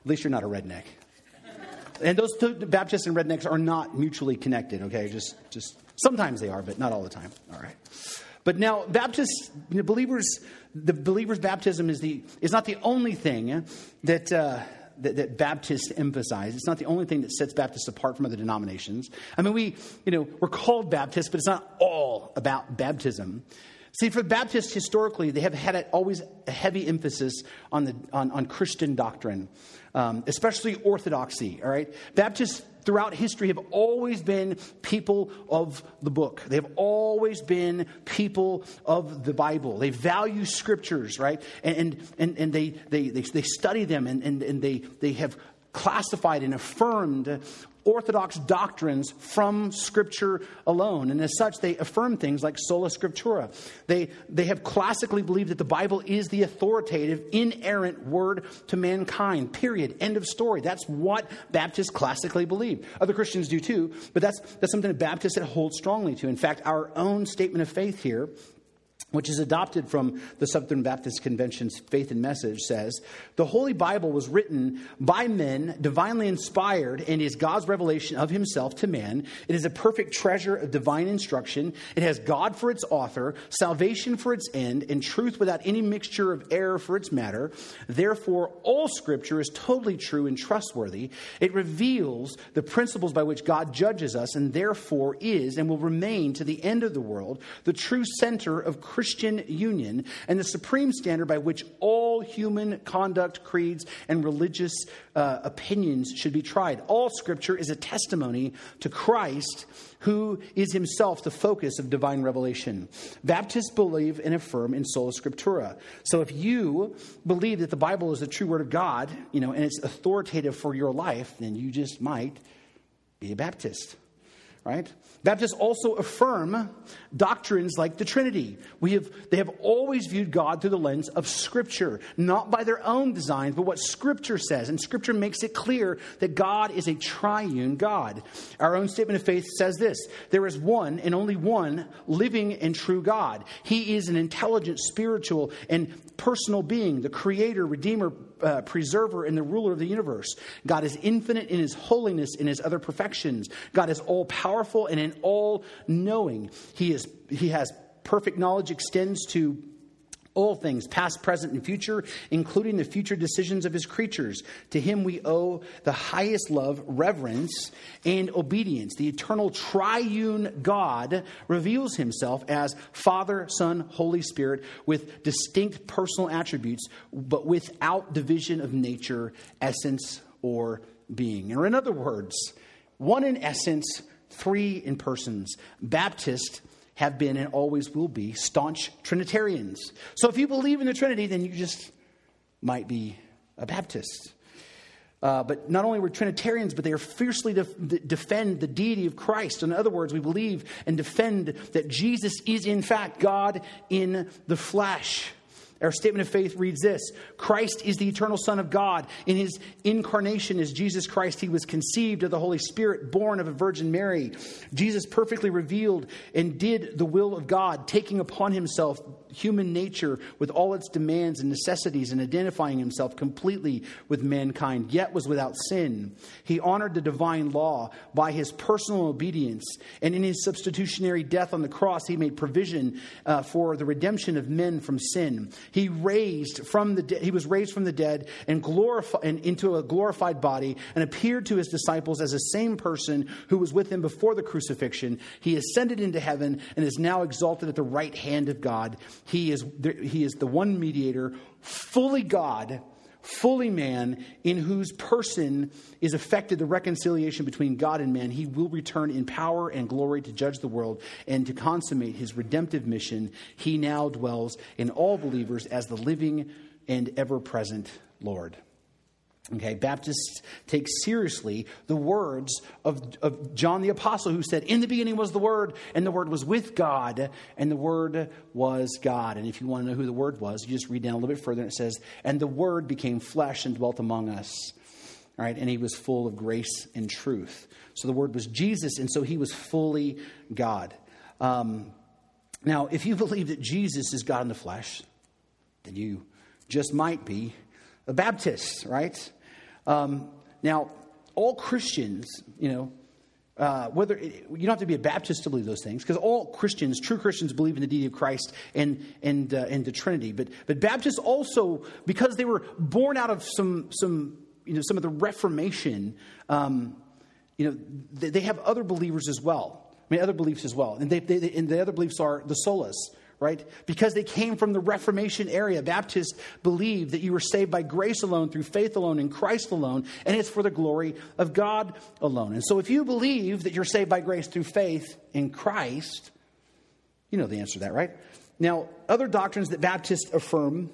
at least you're not a redneck. And those two Baptists and rednecks are not mutually connected, okay? Just, just sometimes they are, but not all the time. All right. But now, Baptists, know, believers, the believer's baptism is, the, is not the only thing that, uh, that, that, Baptists emphasize. It's not the only thing that sets Baptists apart from other denominations. I mean, we, you know, we're called Baptists, but it's not all about baptism. See, for Baptists historically, they have had always a heavy emphasis on, the, on, on Christian doctrine, um, especially orthodoxy, all right? Baptists throughout history have always been people of the book. They've always been people of the Bible. They value scriptures, right? And, and, and, they, they, they, they study them and, and, and they, they have classified and affirmed orthodox doctrines from Scripture alone. And as such, they affirm things like sola scriptura. They, they have classically believed that the Bible is the authoritative, inerrant word to mankind, period. End of story. That's what Baptists classically believe. Other Christians do too, but that's, that's something that Baptists hold strongly to. In fact, our own statement of faith here which is adopted from the Southern Baptist Convention's Faith and Message, says The Holy Bible was written by men, divinely inspired, and is God's revelation of Himself to man. It is a perfect treasure of divine instruction. It has God for its author, salvation for its end, and truth without any mixture of error for its matter. Therefore, all Scripture is totally true and trustworthy. It reveals the principles by which God judges us, and therefore is and will remain to the end of the world the true center of Christianity Christian union and the supreme standard by which all human conduct, creeds, and religious uh, opinions should be tried. All scripture is a testimony to Christ, who is himself the focus of divine revelation. Baptists believe and affirm in sola scriptura. So if you believe that the Bible is the true word of God, you know, and it's authoritative for your life, then you just might be a Baptist right? Baptists also affirm doctrines like the Trinity. We have, they have always viewed God through the lens of Scripture, not by their own designs, but what Scripture says. And Scripture makes it clear that God is a triune God. Our own statement of faith says this there is one and only one living and true God. He is an intelligent, spiritual, and personal being, the creator, redeemer, uh, preserver, and the ruler of the universe. God is infinite in his holiness, in his other perfections. God is all powerful and in all knowing. He, is, he has perfect knowledge, extends to all things, past, present, and future, including the future decisions of his creatures. To him we owe the highest love, reverence, and obedience. The eternal triune God reveals himself as Father, Son, Holy Spirit, with distinct personal attributes, but without division of nature, essence, or being. Or in other words, one in essence, three in persons. Baptists have been and always will be staunch Trinitarians. So if you believe in the Trinity, then you just might be a Baptist. Uh, but not only were Trinitarians, but they are fiercely def- defend the deity of Christ. In other words, we believe and defend that Jesus is in fact God in the flesh. Our statement of faith reads this Christ is the eternal Son of God. In his incarnation as Jesus Christ, he was conceived of the Holy Spirit, born of a Virgin Mary. Jesus perfectly revealed and did the will of God, taking upon himself human nature with all its demands and necessities and identifying himself completely with mankind, yet was without sin. He honored the divine law by his personal obedience, and in his substitutionary death on the cross, he made provision uh, for the redemption of men from sin. He raised from the de- he was raised from the dead and glorified and into a glorified body and appeared to his disciples as the same person who was with him before the crucifixion. He ascended into heaven and is now exalted at the right hand of God. He is he is the one mediator, fully God fully man, in whose person is effected the reconciliation between God and man, he will return in power and glory to judge the world and to consummate his redemptive mission. He now dwells in all believers as the living and ever present Lord. Okay, Baptists take seriously the words of, of John the Apostle, who said, In the beginning was the Word, and the Word was with God, and the Word was God. And if you want to know who the Word was, you just read down a little bit further, and it says, And the Word became flesh and dwelt among us. All right, and he was full of grace and truth. So the Word was Jesus, and so he was fully God. Um, now, if you believe that Jesus is God in the flesh, then you just might be a Baptist, right? Um, now, all Christians, you know, uh, whether you don't have to be a Baptist to believe those things, because all Christians, true Christians, believe in the deity of Christ and and uh, and the Trinity. But but Baptists also, because they were born out of some some you know some of the Reformation, um, you know, they, they, have other believers as well. I mean, other beliefs as well, and they, they and the other beliefs are the solas right? Because they came from the Reformation area. Baptists believe that you were saved by grace alone, through faith alone, in Christ alone, and it's for the glory of God alone. And so if you believe that you're saved by grace through faith in Christ, you know the answer to that, right? Now, other doctrines that Baptists affirm.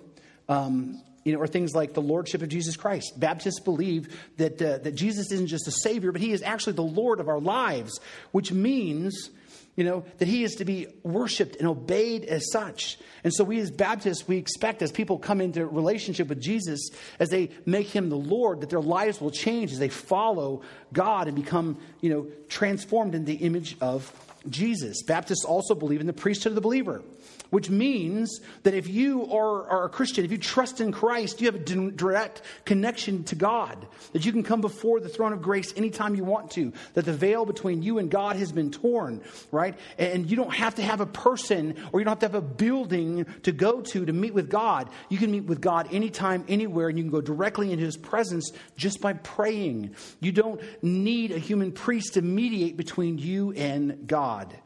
Um, you know, are things like the lordship of Jesus Christ. Baptists believe that, uh, that Jesus isn't just a Savior, but He is actually the Lord of our lives, which means you know, that he is to be worshiped and obeyed as such. And so we as Baptists, we expect as people come into relationship with Jesus, as they make him the Lord, that their lives will change as they follow God and become, you know, transformed in the image of Jesus. Baptists also believe in the priesthood of the believer which means that if you are, are, a Christian, if you trust in Christ, you have a direct connection to God, that you can come before the throne of grace anytime you want to, that the veil between you and God has been torn, right? And you don't have to have a person or you don't have to have a building to go to to meet with God. You can meet with God anytime, anywhere, and you can go directly into his presence just by praying. You don't need a human priest to mediate between you and God.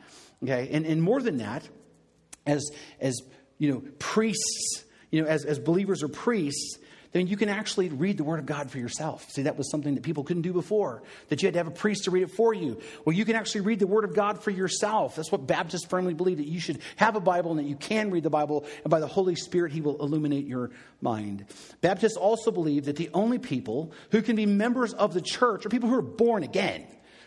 Okay, and, and more than that, as, as you know, priests, you know, as, as believers or priests, then you can actually read the Word of God for yourself. See, that was something that people couldn't do before, that you had to have a priest to read it for you. Well, you can actually read the Word of God for yourself. That's what Baptists firmly believe that you should have a Bible and that you can read the Bible, and by the Holy Spirit, He will illuminate your mind. Baptists also believe that the only people who can be members of the church are people who are born again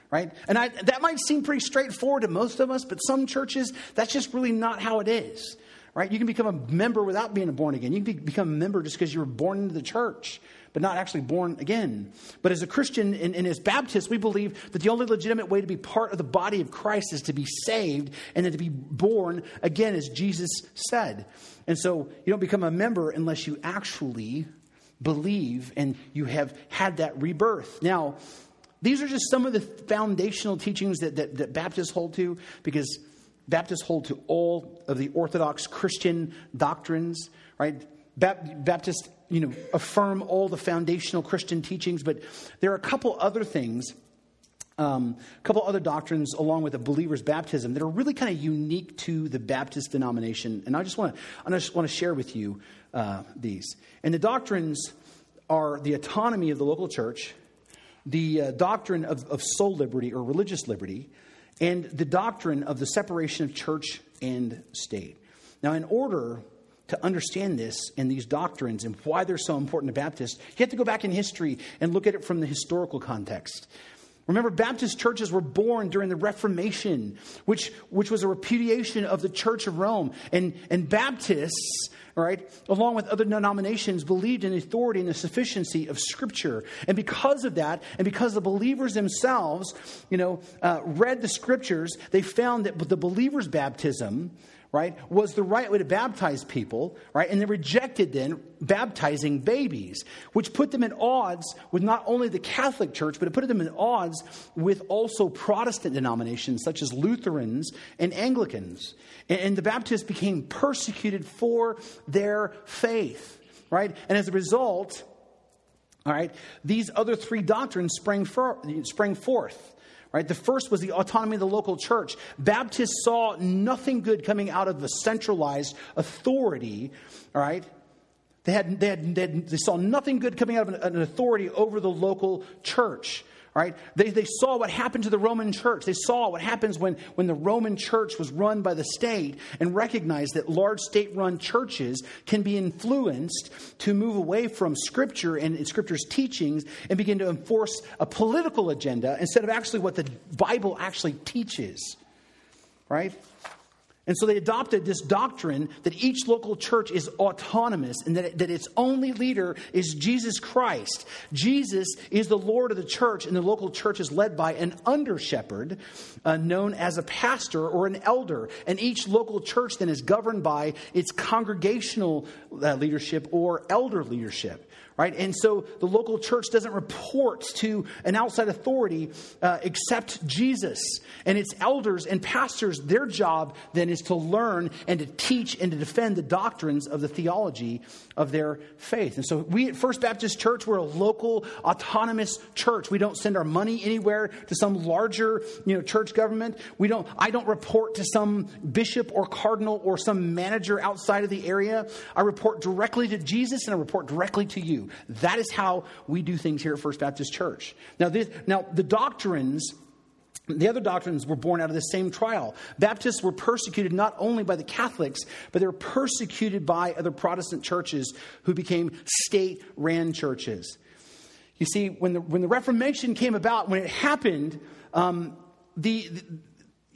right? And I, that might seem pretty straightforward to most of us, but some churches, that's just really not how it is, right? You can become a member without being born again. You can be, become a member just because you were born into the church, but not actually born again. But as a Christian and, and as Baptists, we believe that the only legitimate way to be part of the body of Christ is to be saved and then to be born again, as Jesus said. And so you don't become a member unless you actually believe and you have had that rebirth. Now, these are just some of the foundational teachings that, that, that Baptists hold to because Baptists hold to all of the Orthodox Christian doctrines, right? Baptists, you know, affirm all the foundational Christian teachings, but there are a couple other things, um, a couple other doctrines along with a believer's baptism that are really kind of unique to the Baptist denomination, and I just want to, I just want to share with you uh, these. And the doctrines are the autonomy of the local church, the uh, doctrine of, of soul liberty or religious liberty, and the doctrine of the separation of church and state. Now, in order to understand this and these doctrines and why they're so important to Baptists, you have to go back in history and look at it from the historical context. Remember, Baptist churches were born during the Reformation, which, which was a repudiation of the Church of Rome. And, and Baptists, right, along with other denominations, believed in the authority and the sufficiency of Scripture. And because of that, and because the believers themselves, you know, uh, read the Scriptures, they found that the believer's baptism, right, was the right way to baptize people, right? And they rejected then baptizing babies, which put them at odds with not only the Catholic Church, but it put them at odds with also Protestant denominations such as Lutherans and Anglicans. And, the Baptists became persecuted for their faith, right? And as a result, all right, these other three doctrines sprang, for, sprang forth. Right? The first was the autonomy of the local church. Baptists saw nothing good coming out of the centralized authority, all right? They, had, they, had, they, had, they saw nothing good coming out of an, an authority over the local church right? They, they saw what happened to the Roman church. They saw what happens when, when the Roman church was run by the state and recognized that large state run churches can be influenced to move away from Scripture and Scripture's teachings and begin to enforce a political agenda instead of actually what the Bible actually teaches, right? And so they adopted this doctrine that each local church is autonomous and that, that its only leader is Jesus Christ. Jesus is the Lord of the church, and the local church is led by an under shepherd uh, known as a pastor or an elder. And each local church then is governed by its congregational uh, leadership or elder leadership right? And so the local church doesn't report to an outside authority uh, except Jesus. And its elders and pastors, their job then is to learn and to teach and to defend the doctrines of the theology of their faith. And so we at First Baptist Church, we're a local autonomous church. We don't send our money anywhere to some larger, you know, church government. We don't, I don't report to some bishop or cardinal or some manager outside of the area. I report directly to Jesus and I report directly to you. That is how we do things here at First Baptist Church. Now, this, now the doctrines the other doctrines were born out of the same trial. Baptists were persecuted not only by the Catholics, but they were persecuted by other Protestant churches who became state ran churches. You see, when the, when the Reformation came about, when it happened, um, the,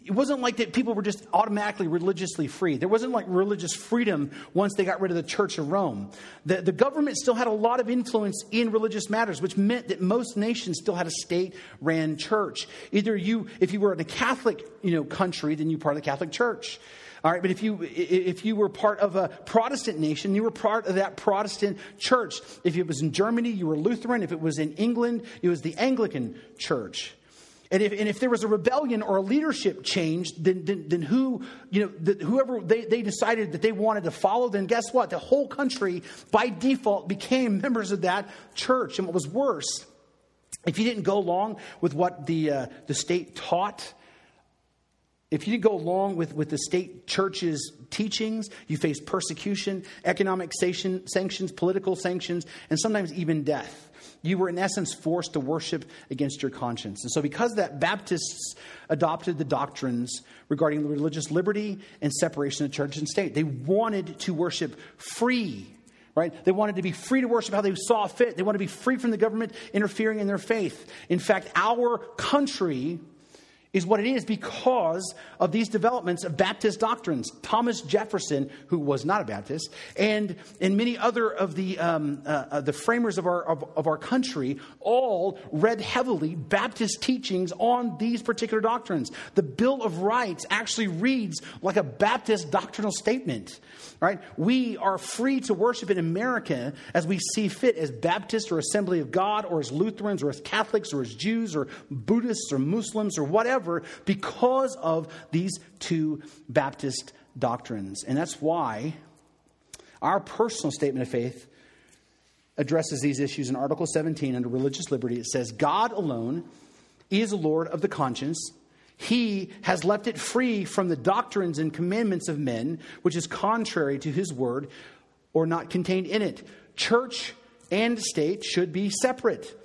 it wasn't like that people were just automatically religiously free. There wasn't like religious freedom once they got rid of the Church of Rome. The, the government still had a lot of influence in religious matters, which meant that most nations still had a state ran church. Either you, if you were in a Catholic you know, country, then you part of the Catholic Church. All right, but if you if you were part of a Protestant nation, you were part of that Protestant church. If it was in Germany, you were Lutheran. If it was in England, it was the Anglican church. And if, and if there was a rebellion or a leadership change, then, then, then who, you know, the, whoever they, they decided that they wanted to follow, then guess what? The whole country, by default, became members of that church. And what was worse, if you didn't go along with what the, uh, the state taught, if you didn't go along with, with the state church's teachings, you faced persecution, economic sanctions, political sanctions, and sometimes even death. You were, in essence, forced to worship against your conscience. And so, because that, Baptists adopted the doctrines regarding religious liberty and separation of church and state. They wanted to worship free right? They wanted to be free to worship how they saw fit. They wanted to be free from the government interfering in their faith. In fact, our country is what it is because of these developments of Baptist doctrines. Thomas Jefferson, who was not a Baptist, and, and many other of the, um, uh, uh, the framers of our, of, of our country all read heavily Baptist teachings on these particular doctrines. The Bill of Rights actually reads like a Baptist doctrinal statement right? We are free to worship in America as we see fit as Baptists or Assembly of God or as Lutherans or as Catholics or as Jews or Buddhists or Muslims or whatever because of these two Baptist doctrines. And that's why our personal statement of faith addresses these issues in Article 17 under religious liberty. It says, God alone is Lord of the conscience he has left it free from the doctrines and commandments of men, which is contrary to his word or not contained in it. Church and state should be separate.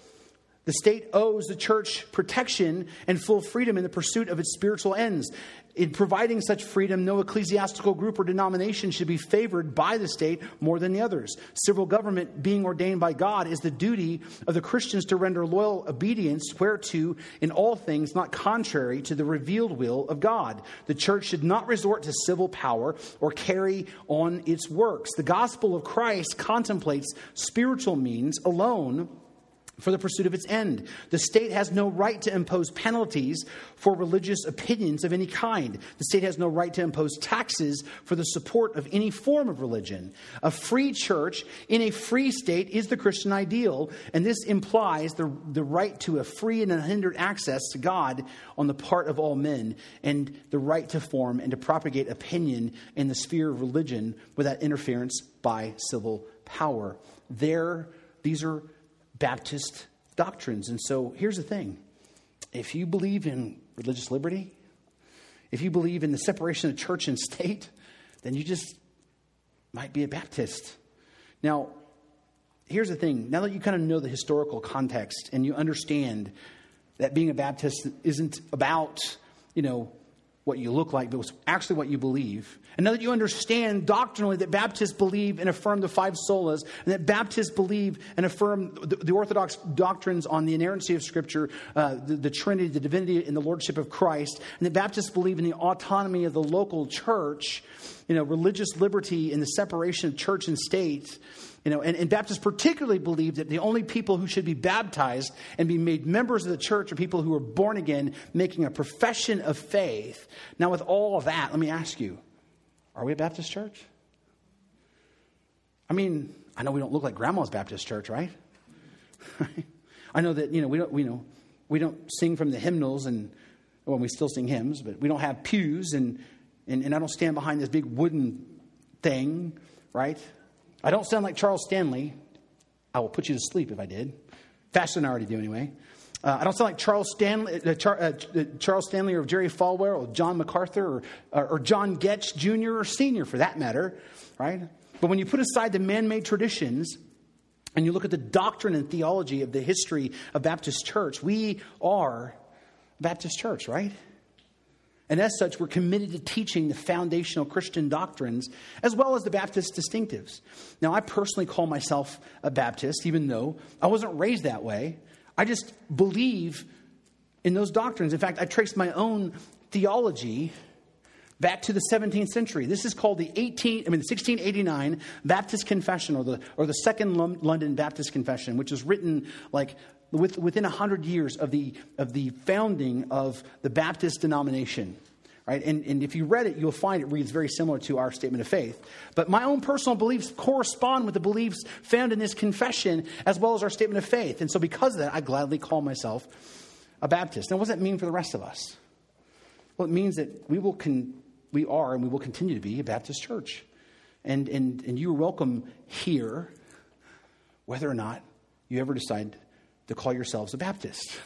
The state owes the church protection and full freedom in the pursuit of its spiritual ends. In providing such freedom, no ecclesiastical group or denomination should be favored by the state more than the others. Civil government, being ordained by God, is the duty of the Christians to render loyal obedience whereto in all things not contrary to the revealed will of God. The church should not resort to civil power or carry on its works. The gospel of Christ contemplates spiritual means alone for the pursuit of its end. The state has no right to impose penalties for religious opinions of any kind. The state has no right to impose taxes for the support of any form of religion. A free church in a free state is the Christian ideal, and this implies the, the right to a free and unhindered access to God on the part of all men, and the right to form and to propagate opinion in the sphere of religion without interference by civil power. There, these are Baptist doctrines. And so here's the thing if you believe in religious liberty, if you believe in the separation of church and state, then you just might be a Baptist. Now, here's the thing now that you kind of know the historical context and you understand that being a Baptist isn't about, you know, what you look like, but it's actually what you believe. And now that you understand doctrinally that Baptists believe and affirm the five solas, and that Baptists believe and affirm the, the Orthodox doctrines on the inerrancy of Scripture, uh, the, the Trinity, the divinity, and the Lordship of Christ, and that Baptists believe in the autonomy of the local church, you know, religious liberty and the separation of church and state, you know, and, and, Baptists particularly believe that the only people who should be baptized and be made members of the church are people who are born again, making a profession of faith. Now, with all of that, let me ask you are we a Baptist church? I mean, I know we don't look like Grandma's Baptist church, right? I know that, you know, we don't, we know, we don't sing from the hymnals and, well, we still sing hymns, but we don't have pews and, and, and I don't stand behind this big wooden thing, right? I don't sound like Charles Stanley. I will put you to sleep if I did. Faster than I already do, anyway. Uh, I don't sound like Charles Stanley, uh, Char, uh, uh Charles Stanley or Jerry Falwell or John MacArthur or, uh, or John Getch Jr. or Sr. for that matter, right? But when you put aside the man made traditions and you look at the doctrine and theology of the history of Baptist church, we are Baptist church, right? And as such, we're committed to teaching the foundational Christian doctrines as well as the Baptist distinctives. Now, I personally call myself a Baptist, even though I wasn't raised that way. I just believe in those doctrines. In fact, I traced my own theology back to the 17th century. This is called the 18, I mean, the 1689 Baptist Confession, or the, or the Second London Baptist Confession, which was written like with, within 100 years of the, of the founding of the Baptist denomination. Right? And, and if you read it, you'll find it reads very similar to our statement of faith. But my own personal beliefs correspond with the beliefs found in this confession as well as our statement of faith. And so, because of that, I gladly call myself a Baptist. Now, what does that mean for the rest of us? Well, it means that we, will con- we are and we will continue to be a Baptist church. And, and, and you are welcome here, whether or not you ever decide to call yourselves a Baptist.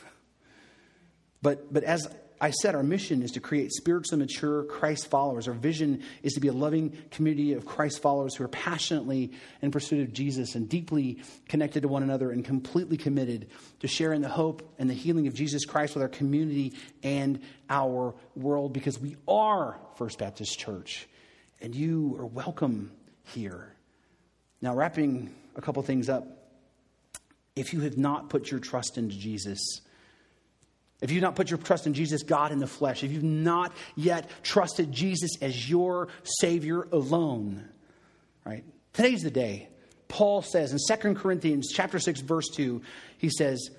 But, but as I said, our mission is to create spiritually mature Christ followers. Our vision is to be a loving community of Christ followers who are passionately in pursuit of Jesus and deeply connected to one another and completely committed to sharing the hope and the healing of Jesus Christ with our community and our world because we are First Baptist Church and you are welcome here. Now, wrapping a couple things up if you have not put your trust into Jesus. If you've not put your trust in Jesus, God in the flesh, if you've not yet trusted Jesus as your Savior alone, right? Today's the day. Paul says in 2 Corinthians chapter 6, verse 2, he says,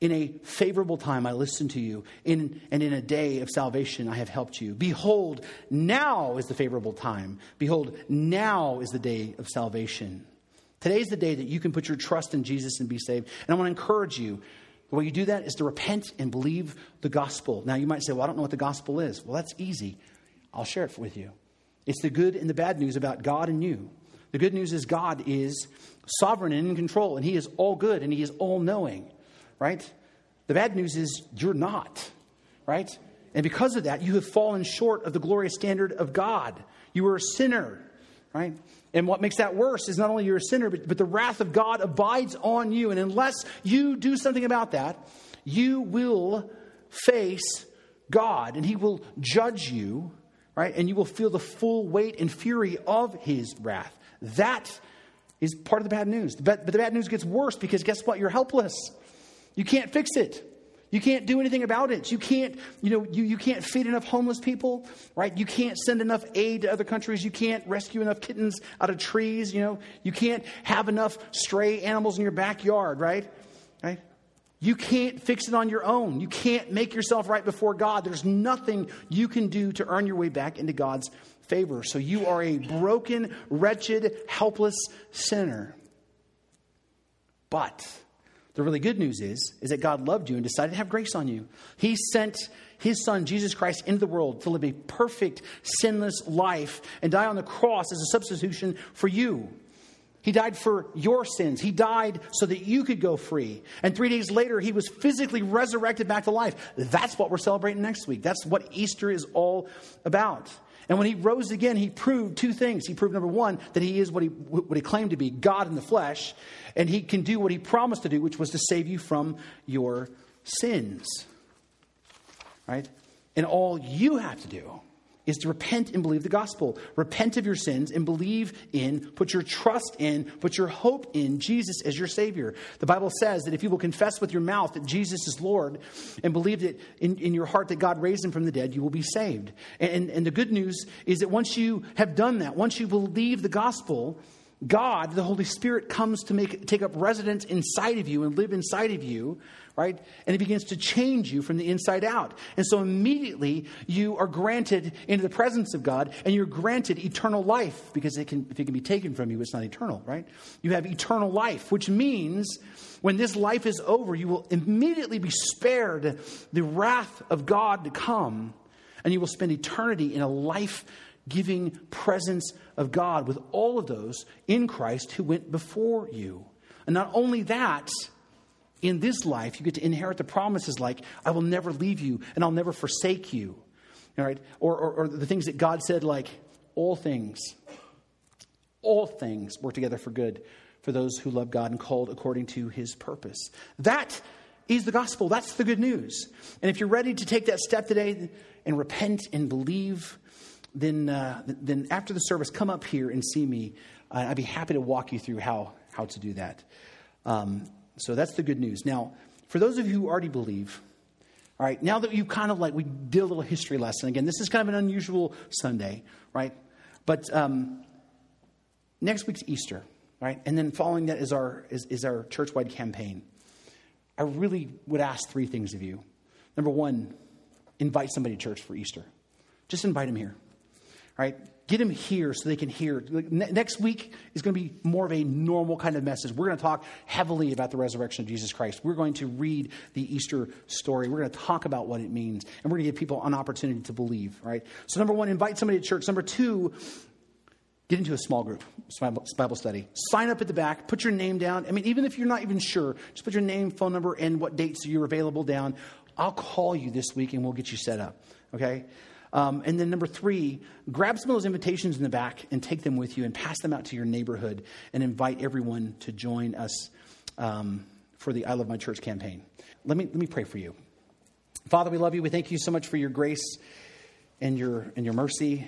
In a favorable time I listened to you, in, and in a day of salvation I have helped you. Behold, now is the favorable time. Behold, now is the day of salvation. Today's the day that you can put your trust in Jesus and be saved. And I want to encourage you. The way you do that is to repent and believe the gospel. Now, you might say, Well, I don't know what the gospel is. Well, that's easy. I'll share it with you. It's the good and the bad news about God and you. The good news is God is sovereign and in control, and He is all good and He is all knowing, right? The bad news is you're not, right? And because of that, you have fallen short of the glorious standard of God. You are a sinner right? And what makes that worse is not only you're a sinner, but, but the wrath of God abides on you. And unless you do something about that, you will face God and He will judge you, right? And you will feel the full weight and fury of His wrath. That is part of the bad news. But but the bad news gets worse because guess what? You're helpless. You can't fix it. You can't do anything about it. You can't, you know, you, you can't feed enough homeless people, right? You can't send enough aid to other countries. You can't rescue enough kittens out of trees, you know. You can't have enough stray animals in your backyard, right? Right? You can't fix it on your own. You can't make yourself right before God. There's nothing you can do to earn your way back into God's favor. So you are a broken, wretched, helpless sinner. But the really good news is, is that God loved you and decided to have grace on you. He sent his son, Jesus Christ, into the world to live a perfect, sinless life and die on the cross as a substitution for you. He died for your sins. He died so that you could go free. And three days later, he was physically resurrected back to life. That's what we're celebrating next week. That's what Easter is all about. And when he rose again, he proved two things. He proved, number one, that he is what he, what he claimed to be God in the flesh, and he can do what he promised to do, which was to save you from your sins. Right? And all you have to do is to repent and believe the gospel. Repent of your sins and believe in, put your trust in, put your hope in Jesus as your Savior. The Bible says that if you will confess with your mouth that Jesus is Lord and believe that in, in your heart that God raised him from the dead, you will be saved. And, and the good news is that once you have done that, once you believe the gospel, God, the Holy Spirit, comes to make, take up residence inside of you and live inside of you, right? And it begins to change you from the inside out. And so immediately you are granted into the presence of God and you're granted eternal life because it can, if it can be taken from you, it's not eternal, right? You have eternal life, which means when this life is over, you will immediately be spared the wrath of God to come and you will spend eternity in a life giving presence of God with all of those in Christ who went before you. And not only that, in this life, you get to inherit the promises like, I will never leave you and I'll never forsake you. All right? Or, or, or the things that God said, like, all things, all things work together for good for those who love God and called according to his purpose. That is the gospel. That's the good news. And if you're ready to take that step today and repent and believe, then, uh, then after the service, come up here and see me. Uh, I'd be happy to walk you through how, how to do that. Um, so that's the good news. Now, for those of you who already believe, all right, now that you kind of like, we did a little history lesson. Again, this is kind of an unusual Sunday, right? But um, next week's Easter, right? And then following that is our, is, is our church wide campaign. I really would ask three things of you. Number one, invite somebody to church for Easter. Just invite them here, right? Get them here so they can hear. Next week is going to be more of a normal kind of message. We're going to talk heavily about the resurrection of Jesus Christ. We're going to read the Easter story. We're going to talk about what it means, and we're going to give people an opportunity to believe, right? So, number one, invite somebody to church. Number two, get into a small group bible study sign up at the back put your name down i mean even if you're not even sure just put your name phone number and what dates you're available down i'll call you this week and we'll get you set up okay um, and then number three, grab some of those invitations in the back and take them with you and pass them out to your neighborhood and invite everyone to join us um, for the I Love My Church campaign. Let me, let me pray for you. Father, we love you. We thank you so much for your grace and your, and your mercy.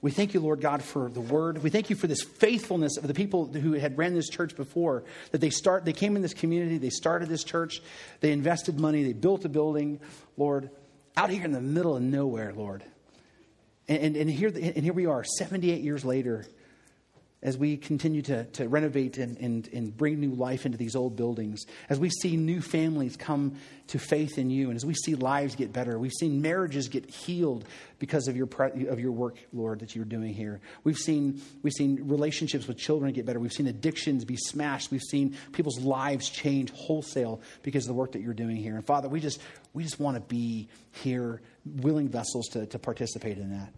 We thank you, Lord God, for the word. We thank you for this faithfulness of the people who had ran this church before. That they start, they came in this community, they started this church, they invested money, they built a building, Lord out here in the middle of nowhere, Lord. And, and, and, here, and here we are, 78 years later, as we continue to, to renovate and, and, and bring new life into these old buildings, as we see new families come to faith in you, and as we see lives get better, we've seen marriages get healed because of your, of your work, Lord, that you're doing here. We've seen, we've seen relationships with children get better. We've seen addictions be smashed. We've seen people's lives change wholesale because of the work that you're doing here. And Father, we just, we just want to be here, willing vessels to, to participate in that.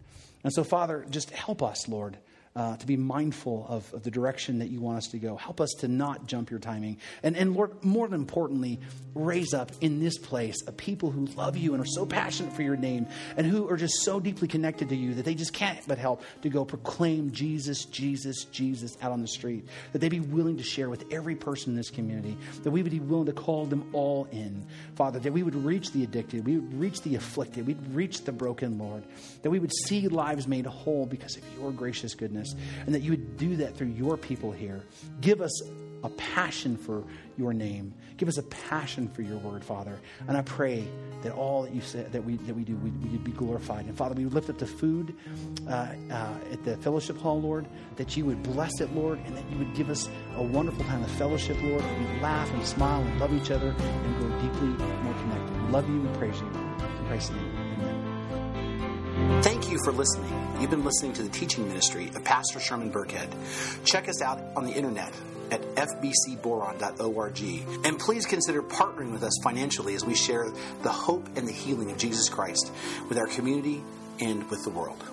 And so, Father, just help us, Lord uh, to be mindful of, of, the direction that you want us to go. Help us to not jump your timing. And, and Lord, more importantly, raise up in this place a people who love you and are so passionate for your name and who are just so deeply connected to you that they just can't but help to go proclaim Jesus, Jesus, Jesus out on the street. That they be willing to share with every person in this community. That we would be willing to call them all in. Father, that we would reach the addicted, we would reach the afflicted, we'd reach the broken, Lord. That we would see lives made whole because of your gracious goodness and that you would do that through your people here. Give us a passion for your name. Give us a passion for your word, Father. And I pray that all that you said that we that we do, we, would be glorified. And Father, we lift up the food uh, uh, at the fellowship hall, Lord. That you would bless it, Lord, and that you would give us a wonderful time of fellowship, Lord. We laugh and smile and love each other and grow deeply more connected. Love you and praise you. In Christ's name, Amen. Thank you for listening. You've been listening to the teaching ministry of Pastor Sherman Burkhead. Check us out on the internet at fbcboron.org. And please consider partnering with us financially as we share the hope and the healing of Jesus Christ with our community and with the world.